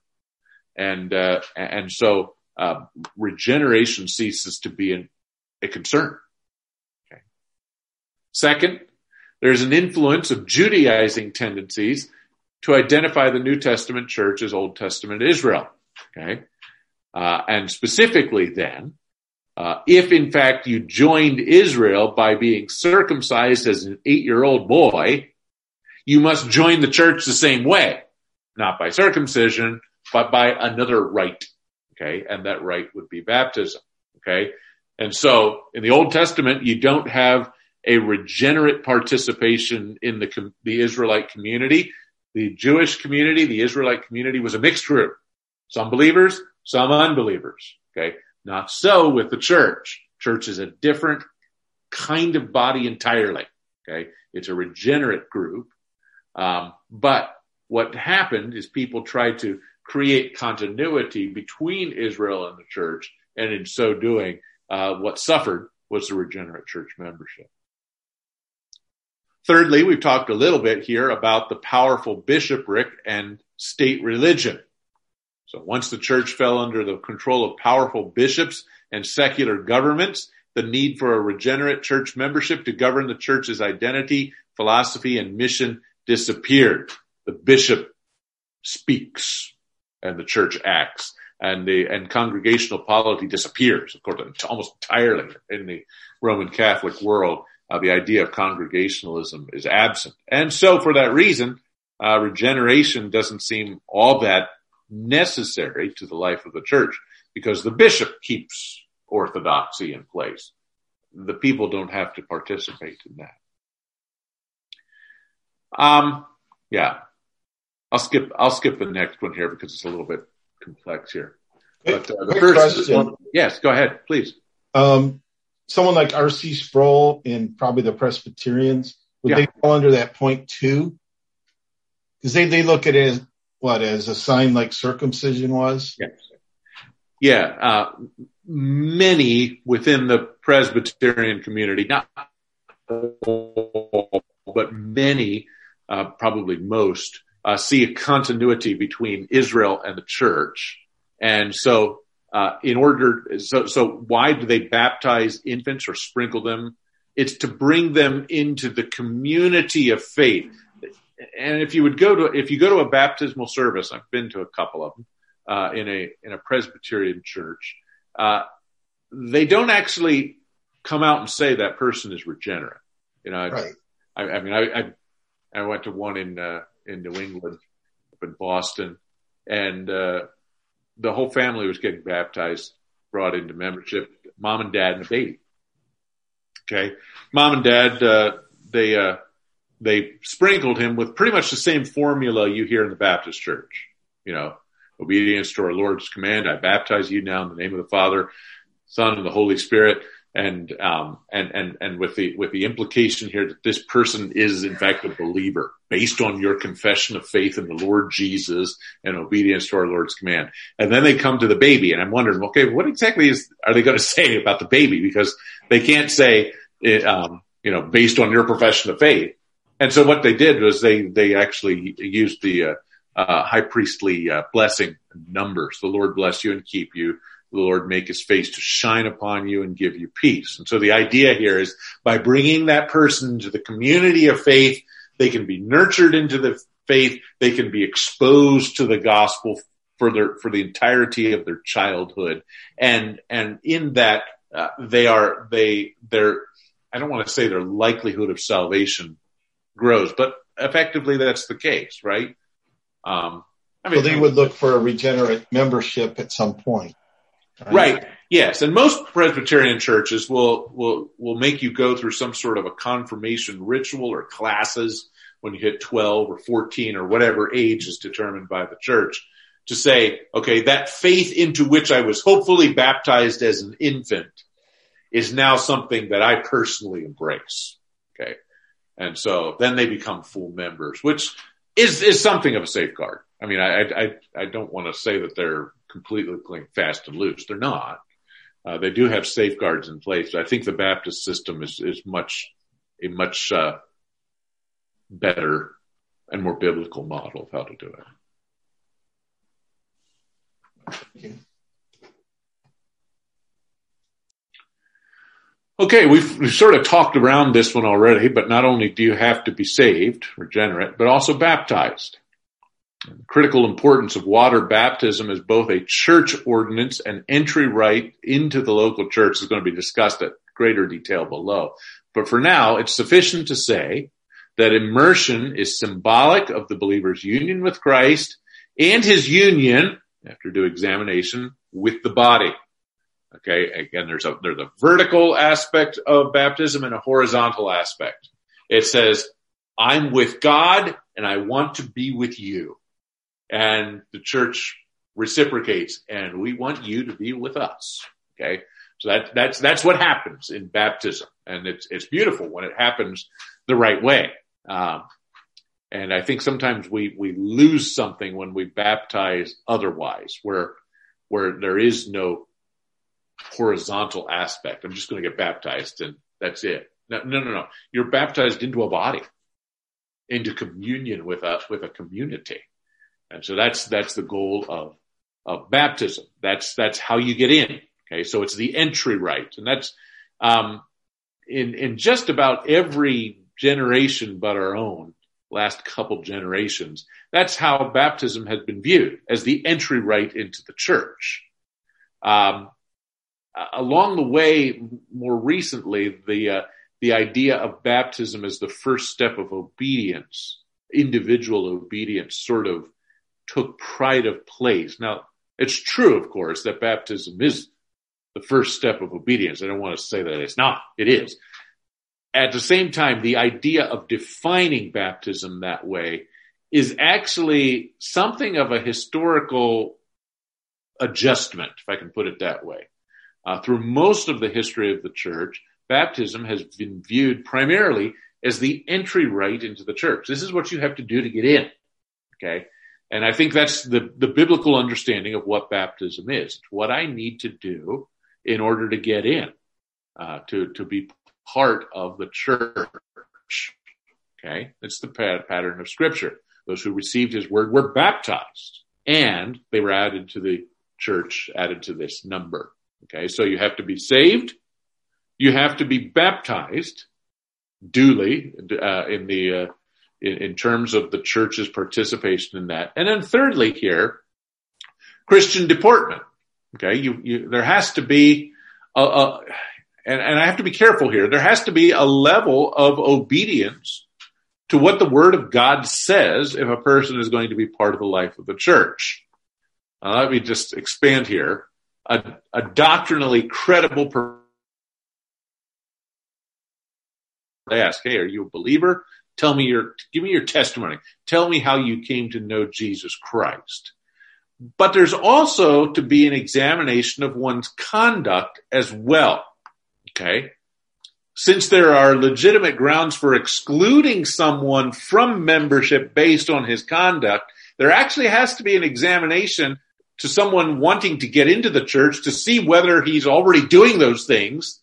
and uh, and so uh, regeneration ceases to be an, a concern. Okay. Second, there's an influence of Judaizing tendencies to identify the New Testament church as Old Testament Israel. Okay, uh, and specifically then uh, if in fact you joined Israel by being circumcised as an eight year old boy, you must join the church the same way, not by circumcision, but by another rite. Okay. And that rite would be baptism. Okay. And so in the Old Testament, you don't have a regenerate participation in the, the Israelite community. The Jewish community, the Israelite community was a mixed group. Some believers, some unbelievers. Okay. Not so with the church. Church is a different kind of body entirely. Okay. It's a regenerate group. Um, but what happened is people tried to create continuity between Israel and the church. And in so doing, uh, what suffered was the regenerate church membership. Thirdly, we've talked a little bit here about the powerful bishopric and state religion. So once the church fell under the control of powerful bishops and secular governments, the need for a regenerate church membership to govern the church's identity, philosophy, and mission disappeared. The bishop speaks and the church acts and the and congregational polity disappears, of course, almost entirely in the Roman Catholic world. Uh, the idea of congregationalism is absent, and so for that reason, uh, regeneration doesn't seem all that necessary to the life of the church because the bishop keeps orthodoxy in place. The people don't have to participate in that. Um, yeah, I'll skip, I'll skip the next one here because it's a little bit complex here. But uh, the first question. yes, go ahead, please. Um, someone like R.C. Sproul and probably the Presbyterians, would yeah. they fall under that point too? Because they, they look at it as what as a sign like circumcision was. Yes. Yeah, uh, many within the Presbyterian community, not all, but many, uh, probably most, uh, see a continuity between Israel and the church. And so, uh, in order, so, so why do they baptize infants or sprinkle them? It's to bring them into the community of faith. And if you would go to, if you go to a baptismal service, I've been to a couple of them, uh, in a, in a Presbyterian church, uh, they don't actually come out and say that person is regenerate. You know, right. I, I, mean, I, I, I, went to one in, uh, in New England, up in Boston, and, uh, the whole family was getting baptized, brought into membership, mom and dad and a baby. Okay. Mom and dad, uh, they, uh, they sprinkled him with pretty much the same formula you hear in the Baptist church. You know, obedience to our Lord's command. I baptize you now in the name of the Father, Son, and the Holy Spirit. And, um, and, and, and with the, with the implication here that this person is in fact a believer based on your confession of faith in the Lord Jesus and obedience to our Lord's command. And then they come to the baby and I'm wondering, okay, what exactly is, are they going to say about the baby? Because they can't say, it, um, you know, based on your profession of faith. And so what they did was they, they actually used the, uh, uh, high priestly uh, blessing numbers. The Lord bless you and keep you. The Lord make his face to shine upon you and give you peace. And so the idea here is by bringing that person to the community of faith, they can be nurtured into the faith. They can be exposed to the gospel for their, for the entirety of their childhood. And, and in that, uh, they are, they, they're, I don't want to say their likelihood of salvation grows, but effectively that's the case, right? Um, I mean, so they would look for a regenerate membership at some point. Right? right. Yes. And most Presbyterian churches will, will, will make you go through some sort of a confirmation ritual or classes when you hit 12 or 14 or whatever age is determined by the church to say, okay, that faith into which I was hopefully baptized as an infant is now something that I personally embrace. Okay. And so then they become full members, which is is something of a safeguard. I mean, I I I don't want to say that they're completely clean, fast and loose. They're not. Uh, they do have safeguards in place. I think the Baptist system is is much a much uh, better and more biblical model of how to do it. Okay, we've, we've, sort of talked around this one already, but not only do you have to be saved, regenerate, but also baptized. The critical importance of water baptism as both a church ordinance and entry right into the local church is going to be discussed at greater detail below. But for now, it's sufficient to say that immersion is symbolic of the believer's union with Christ and his union, after due examination, with the body. Okay. Again, there's a, there's a vertical aspect of baptism and a horizontal aspect. It says, I'm with God and I want to be with you. And the church reciprocates and we want you to be with us. Okay. So that, that's, that's what happens in baptism. And it's, it's beautiful when it happens the right way. Um, and I think sometimes we, we lose something when we baptize otherwise, where, where there is no horizontal aspect. I'm just going to get baptized and that's it. No, no, no, no. You're baptized into a body, into communion with us, with a community. And so that's, that's the goal of, of baptism. That's, that's how you get in. Okay. So it's the entry rite. And that's, um, in, in just about every generation but our own, last couple generations, that's how baptism has been viewed as the entry rite into the church. Um, along the way, more recently, the uh, the idea of baptism as the first step of obedience, individual obedience, sort of took pride of place. Now, it's true, of course, that baptism is the first step of obedience. I don't want to say that it's not. It is. At the same time, the idea of defining baptism that way is actually something of a historical adjustment, if I can put it that way. Uh, through most of the history of the church, baptism has been viewed primarily as the entry rite into the church. This is what you have to do to get in. Okay. And I think that's the, the biblical understanding of what baptism is. It's what I need to do in order to get in, uh, to, to be part of the church. Okay. It's the pattern of scripture. Those who received his word were baptized and they were added to the church, added to this number. Okay. So you have to be saved. You have to be baptized duly, uh, in the, uh, in, in terms of the church's participation in that. And then thirdly here, Christian deportment. Okay. You, you, there has to be a, a and, and I have to be careful here. There has to be a level of obedience to what the word of God says if a person is going to be part of the life of the church. Now, let me just expand here. A, a doctrinally credible person They ask, hey, are you a believer? Tell me your, give me your testimony. Tell me how you came to know Jesus Christ. But there's also to be an examination of one's conduct as well. Okay. Since there are legitimate grounds for excluding someone from membership based on his conduct, there actually has to be an examination to someone wanting to get into the church to see whether he's already doing those things,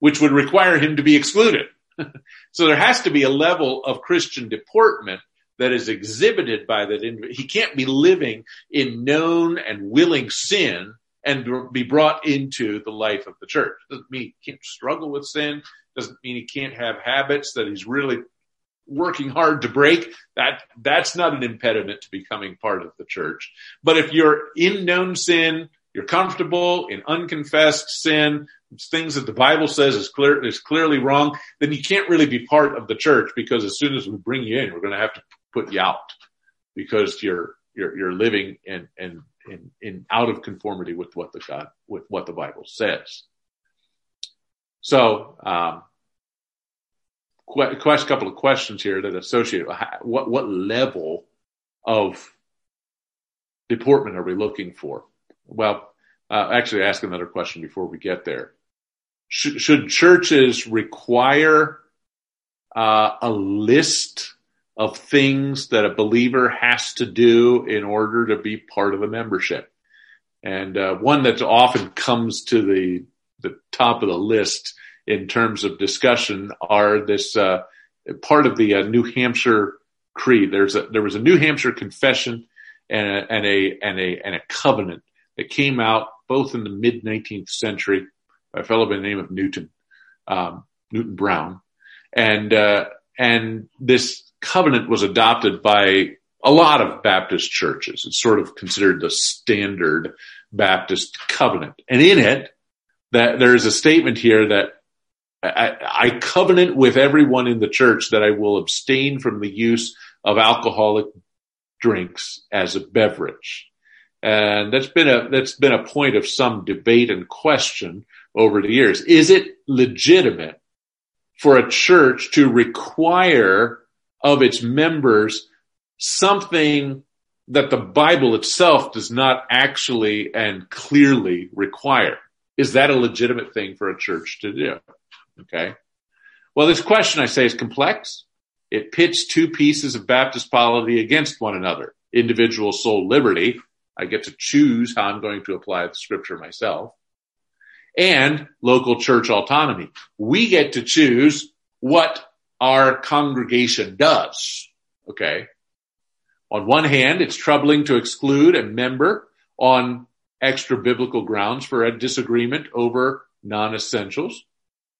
which would require him to be excluded. <laughs> so there has to be a level of Christian deportment that is exhibited by that. He can't be living in known and willing sin and be brought into the life of the church. Doesn't mean he can't struggle with sin. Doesn't mean he can't have habits that he's really working hard to break. That, that's not an impediment to becoming part of the church. But if you're in known sin, you're comfortable in unconfessed sin, things that the Bible says is clear is clearly wrong, then you can't really be part of the church because as soon as we bring you in, we're going to have to put you out because you're you're you're living in in in, in out of conformity with what the God with what the Bible says. So, um, quest, a couple of questions here that associate what what level of deportment are we looking for? Well, uh, actually, ask another question before we get there. Should, should churches require uh, a list of things that a believer has to do in order to be part of a membership? And uh, one that often comes to the the top of the list in terms of discussion are this uh, part of the uh, New Hampshire Creed. There's a there was a New Hampshire Confession and a, and a and a and a covenant that came out both in the mid 19th century by a fellow by the name of Newton, um, Newton Brown. And, uh, and this covenant was adopted by a lot of Baptist churches. It's sort of considered the standard Baptist covenant. And in it, that there is a statement here that I, I, covenant with everyone in the church that I will abstain from the use of alcoholic drinks as a beverage. And that's been a, that's been a point of some debate and question over the years. Is it legitimate for a church to require of its members something that the Bible itself does not actually and clearly require? Is that a legitimate thing for a church to do? Okay. Well, this question I say is complex. It pits two pieces of Baptist polity against one another. Individual soul liberty I get to choose how I'm going to apply the scripture myself. And local church autonomy. We get to choose what our congregation does. Okay. On one hand, it's troubling to exclude a member on extra biblical grounds for a disagreement over non-essentials,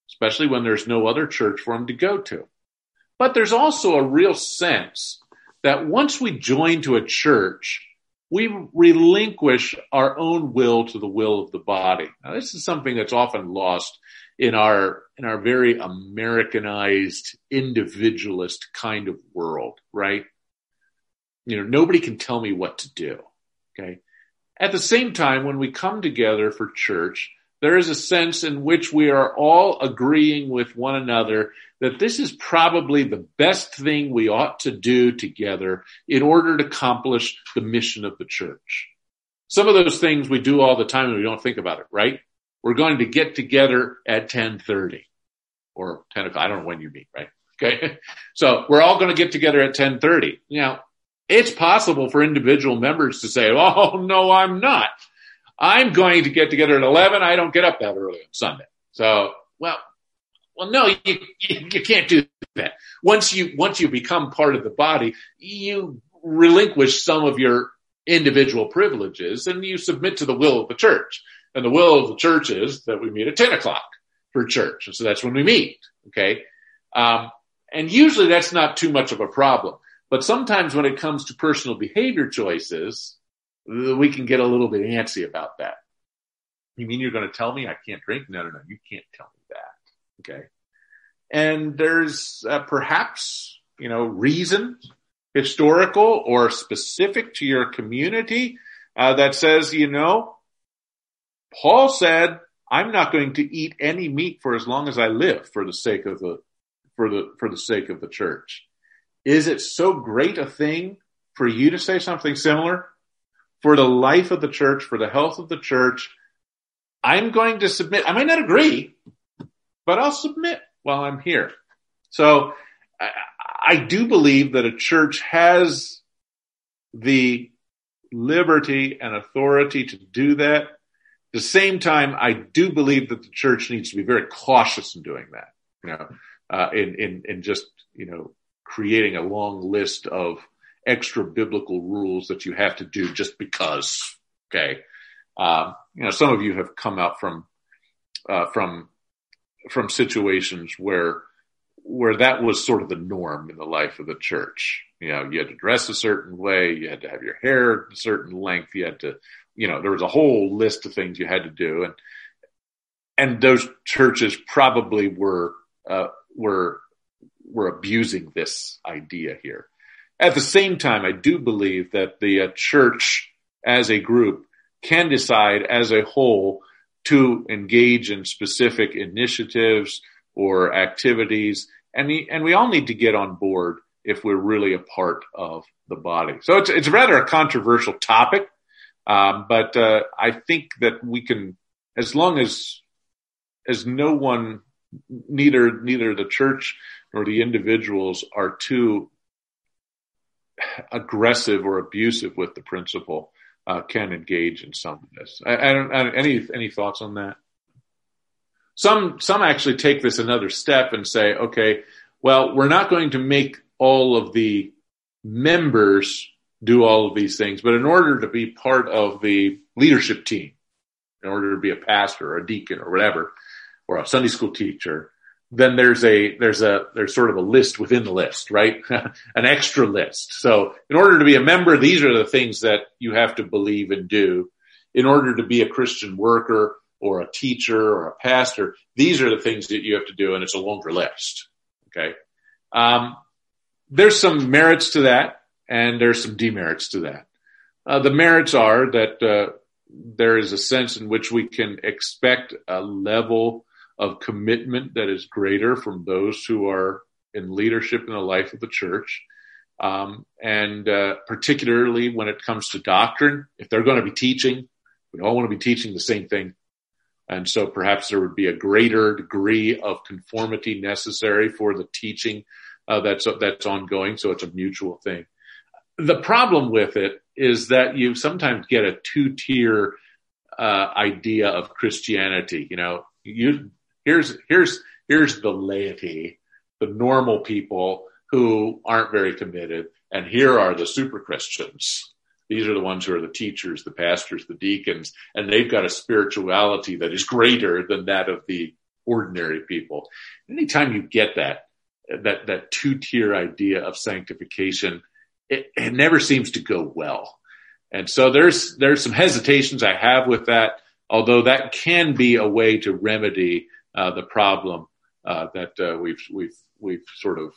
especially when there's no other church for them to go to. But there's also a real sense that once we join to a church, we relinquish our own will to the will of the body. Now, this is something that's often lost in our in our very Americanized individualist kind of world, right? You know, nobody can tell me what to do. Okay. At the same time, when we come together for church, there is a sense in which we are all agreeing with one another that this is probably the best thing we ought to do together in order to accomplish the mission of the church. some of those things we do all the time and we don't think about it, right? We're going to get together at 1030 or 10 o'clock. I don't know when you meet, right? Okay. <laughs> So we're all going to get together at 1030. Now it's possible for individual members to say, Oh, no, I'm not. I'm going to get together at 11. I don't get up that early on Sunday. So, well, well, no, you, you, you can't do that. Once you, once you become part of the body, you relinquish some of your individual privileges and you submit to the will of the church. And the will of the church is that we meet at 10 o'clock for church. And so that's when we meet. Okay. Um, and usually that's not too much of a problem. But sometimes when it comes to personal behavior choices, we can get a little bit antsy about that. You mean you're going to tell me I can't drink? No, no, no. You can't tell me that. Okay. And there's uh, perhaps, you know, reason, historical or specific to your community, uh, that says, you know, Paul said, I'm not going to eat any meat for as long as I live for the sake of the, for the, for the sake of the church. Is it so great a thing for you to say something similar? For the life of the church, for the health of the church, I'm going to submit. I might not agree, but I'll submit while I'm here. So I, I do believe that a church has the liberty and authority to do that. At the same time, I do believe that the church needs to be very cautious in doing that. You know, uh, in in in just you know creating a long list of extra biblical rules that you have to do just because. Okay. Uh, you know, some of you have come out from, uh, from, from situations where, where that was sort of the norm in the life of the church. You know, you had to dress a certain way, you had to have your hair a certain length, you had to, you know, there was a whole list of things you had to do. And, and those churches probably were, uh, were we're abusing this idea here. At the same time, I do believe that the uh, church as a group can decide as a whole to engage in specific initiatives or activities. And we, and we all need to get on board if we're really a part of the body. So it's, it's rather a controversial topic. Um, but, uh, I think that we can, as long as, as no one, neither, neither the church nor the individuals are too aggressive or abusive with the principal uh, can engage in some of this. I, I, don't, I don't, any any thoughts on that? Some some actually take this another step and say, okay, well, we're not going to make all of the members do all of these things, but in order to be part of the leadership team, in order to be a pastor or a deacon or whatever, or a Sunday school teacher, then there's a there's a there's sort of a list within the list, right? <laughs> An extra list. So in order to be a member, these are the things that you have to believe and do. In order to be a Christian worker or a teacher or a pastor, these are the things that you have to do, and it's a longer list. Okay. Um, there's some merits to that, and there's some demerits to that. Uh, the merits are that uh, there is a sense in which we can expect a level of commitment that is greater from those who are in leadership in the life of the church. Um, and uh, particularly when it comes to doctrine, if they're going to be teaching, we all want to be teaching the same thing. And so perhaps there would be a greater degree of conformity necessary for the teaching uh, that's that's ongoing. So it's a mutual thing. The problem with it is that you sometimes get a two tier uh, idea of Christianity. You know, you here's here's here's the laity, the normal people who aren't very committed, and here are the super Christians. These are the ones who are the teachers, the pastors, the deacons, and they've got a spirituality that is greater than that of the ordinary people. Anytime you get that, that, that two tier idea of sanctification, it, it never seems to go well. And so there's, there's some hesitations I have with that, although that can be a way to remedy the problem uh, that uh, we've we've we've sort of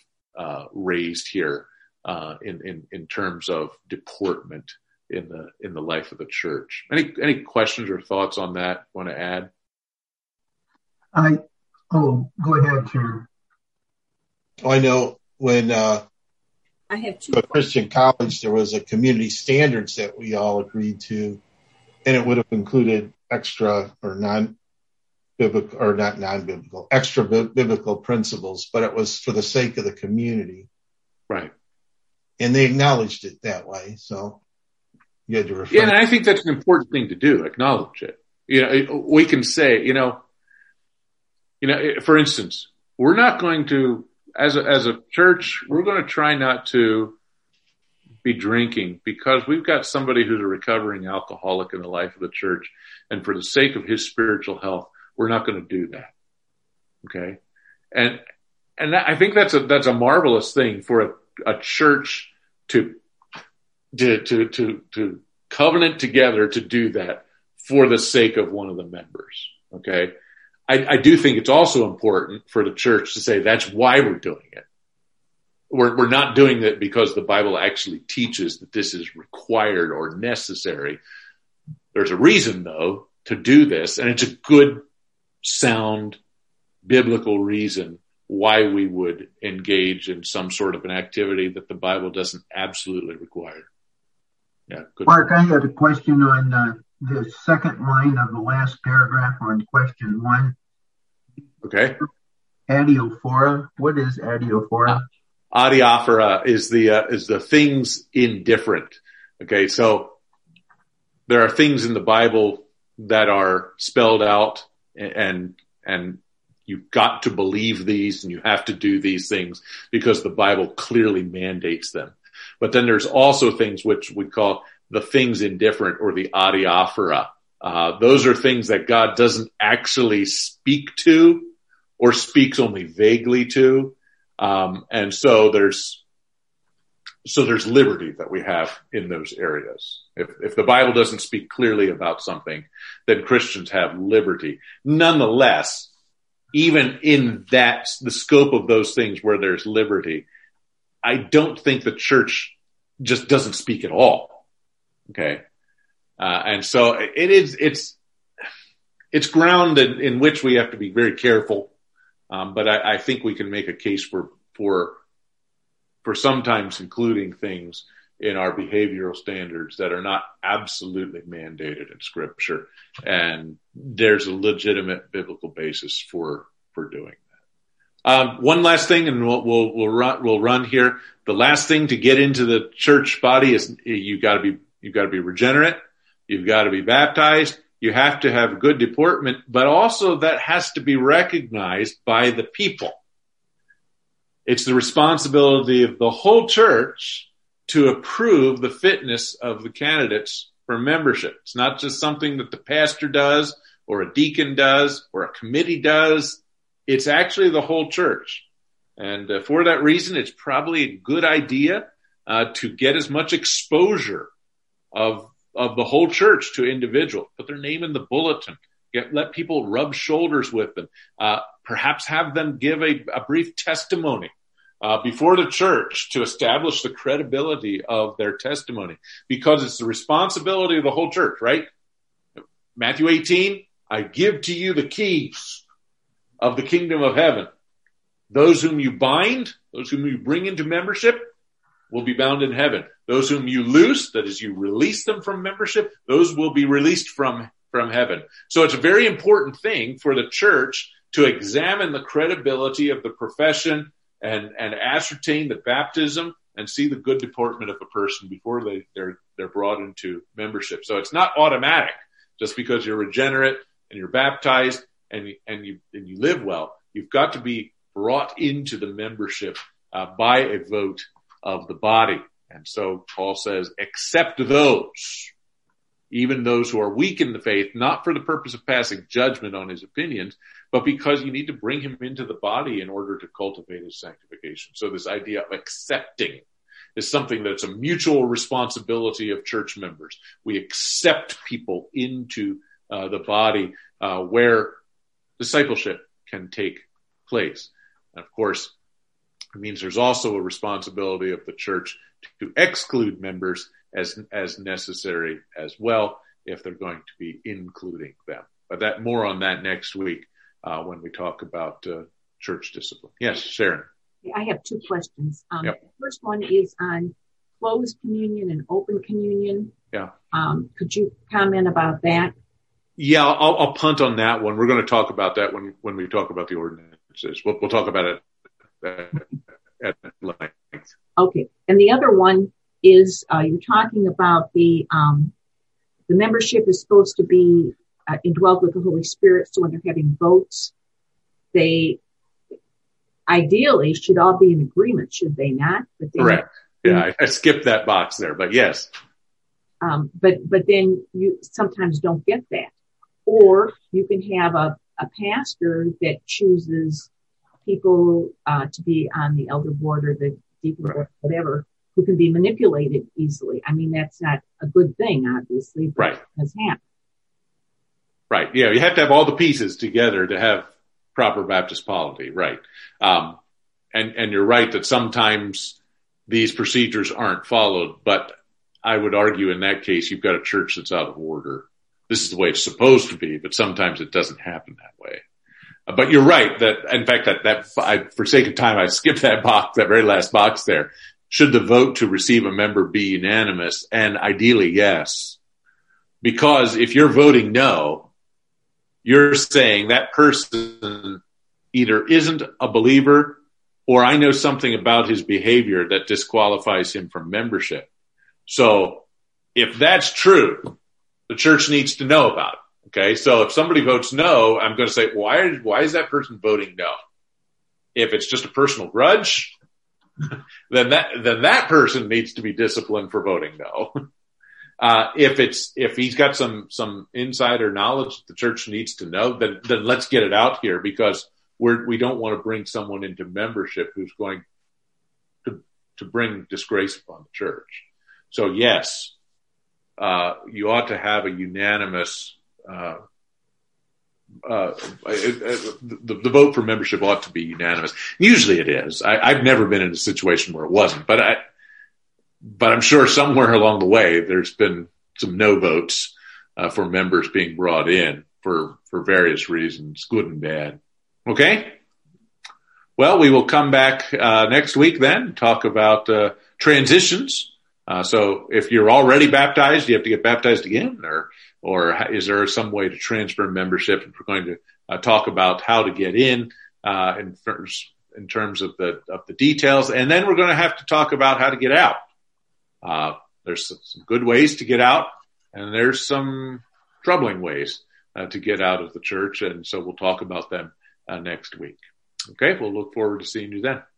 raised here in in in terms of deportment in the in the life of the church. Any any questions or thoughts on that? Want to add? I oh go ahead, Chair. Oh, I know when uh, I have two. Christian college, there was a community standards that we all agreed to, and it would have included extra or non biblical or not non biblical, extra biblical principles, but it was for the sake of the community. Right. And they acknowledged it that way. So you had to refer. Yeah, and I think that's an important thing to do, acknowledge it. You know, we can say, you know, you know, for instance, we're not going to, as a, as a church, we're going to try not to be drinking because we've got somebody who's a recovering alcoholic in the life of the church. And for the sake of his spiritual health, we're not going to do that. Okay. And, and I think that's a, that's a marvelous thing for a, a church to, to, to, to, to covenant together to do that for the sake of one of the members. Okay. I, I do think it's also important for the church to say that's why we're doing it. We're, we're not doing it because the Bible actually teaches that this is required or necessary. There's a reason though to do this and it's a good, sound, biblical reason why we would engage in some sort of an activity that the Bible doesn't absolutely require. Yeah. good. Mark, I had a question on uh, the second line of the last paragraph on question one. Okay. Adiaphora. What is adiaphora? Uh, adiaphora is the uh, is the things indifferent. Okay, so there are things in the Bible that are spelled out, and and you've got to believe these, and you have to do these things because the Bible clearly mandates them. But then there's also things which we call the things indifferent or the adiaphora. Uh, those are things that God doesn't actually speak to or speaks only vaguely to. Um, and so there's, so there's liberty that we have in those areas. If, if the Bible doesn't speak clearly about something, then Christians have liberty. Nonetheless, even in that, the scope of those things where there's liberty, I don't think the church just doesn't speak at all. Okay. Uh, and so it is, it's, it's ground in, in, which we have to be very careful um, but I, I, think we can make a case for for for sometimes including things in our behavioral standards that are not absolutely mandated in Scripture, and there's a legitimate biblical basis for for doing that. Um, one last thing, and we'll we'll we'll run, we'll run here. The last thing to get into the church body is you got to be you've got to be regenerate, you've got to be baptized, you have to have good deportment, but also that has to be recognized by the people. It's the responsibility of the whole church to approve the fitness of the candidates for membership. It's not just something that the pastor does or a deacon does or a committee does. It's actually the whole church. And uh, for that reason, it's probably a good idea uh, to get as much exposure of of the whole church to individuals. Put their name in the bulletin. Get, let people rub shoulders with them. Uh, perhaps have them give a, a brief testimony uh, before the church to establish the credibility of their testimony, because it's the responsibility of the whole church, right? Matthew 18, I give to you the keys of the kingdom of heaven. Those whom you bind, those whom you bring into membership, will be bound in heaven. Those whom you loose, that is you release them from membership, those will be released from, from heaven. So it's a very important thing for the church to examine the credibility of the profession and, and ascertain the baptism and see the good deportment of a person before they, they're, they're brought into membership. So it's not automatic just because you're regenerate and you're baptized and, and you, and you live well. You've got to be brought into the membership uh, by a vote of the body. And so Paul says, accept those, even those who are weak in the faith, not for the purpose of passing judgment on his opinions, but because you need to bring him into the body in order to cultivate his sanctification. So this idea of accepting is something that's a mutual responsibility of church members. We accept people into uh, the body uh, where discipleship can take place. And of course, it means there's also a responsibility of the church to exclude members as, as necessary as well if they're going to be including them. But that more on that next week uh, when we talk about uh, church discipline. Yes, Sharon. I have two questions. Um, yep. The first one is on closed communion and open communion. Yeah. Um, could you comment about that? Yeah, I'll, I'll, punt on that one. We're going to talk about that when when we talk about the ordinances. We'll, we'll talk about it at, at length. Okay, and the other one is uh, you're talking about the um, the membership is supposed to be uh, indwelled with the Holy Spirit. So when they're having votes, they ideally should all be in agreement, should they not? But they Correct. Yeah, I, I skipped that box there, but yes. Um, but but then you sometimes don't get that, or you can have a, a pastor that chooses people uh, to be on the elder board or the deacon right. board, whatever, who can be manipulated easily. I mean, that's not a good thing, obviously, but right. has happened. Right. Yeah, you have to have all the pieces together to have proper Baptist polity. Right. Um, and and you're right that sometimes these procedures aren't followed, but I would argue in that case you've got a church that's out of order. This is the way it's supposed to be, but sometimes it doesn't happen that way. But you're right that, in fact, that, that, I, for sake of time, I skipped that box, that very last box there. Should the vote to receive a member be unanimous? And ideally, yes. Because if you're voting no, you're saying that person either isn't a believer or I know something about his behavior that disqualifies him from membership. So if that's true, the church needs to know about it. Okay. So if somebody votes no, I'm going to say, why, why is that person voting no? If it's just a personal grudge, <laughs> then that, then that person needs to be disciplined for voting no. <laughs> Uh, if it's, if he's got some, some insider knowledge that the church needs to know, then, then let's get it out here because we're, we don't want to bring someone into membership who's going to, to bring disgrace upon the church. So yes, uh, you ought to have a unanimous uh, uh, the, the, vote for membership ought to be unanimous. Usually it is. I, have never been in a situation where it wasn't, but I, but I'm sure somewhere along the way there's been some no votes uh, for members being brought in for for various reasons, good and bad. Okay. Well, we will come back uh, next week then talk about uh, transitions. Uh, so if you're already baptized, you have to get baptized again, or or is there some way to transfer membership? We're going to uh, talk about how to get in uh, in, in terms of the of the details, and then we're going to have to talk about how to get out. Uh, there's some good ways to get out, and there's some troubling ways uh, to get out of the church, and so we'll talk about them uh, next week. Okay, we'll look forward to seeing you then.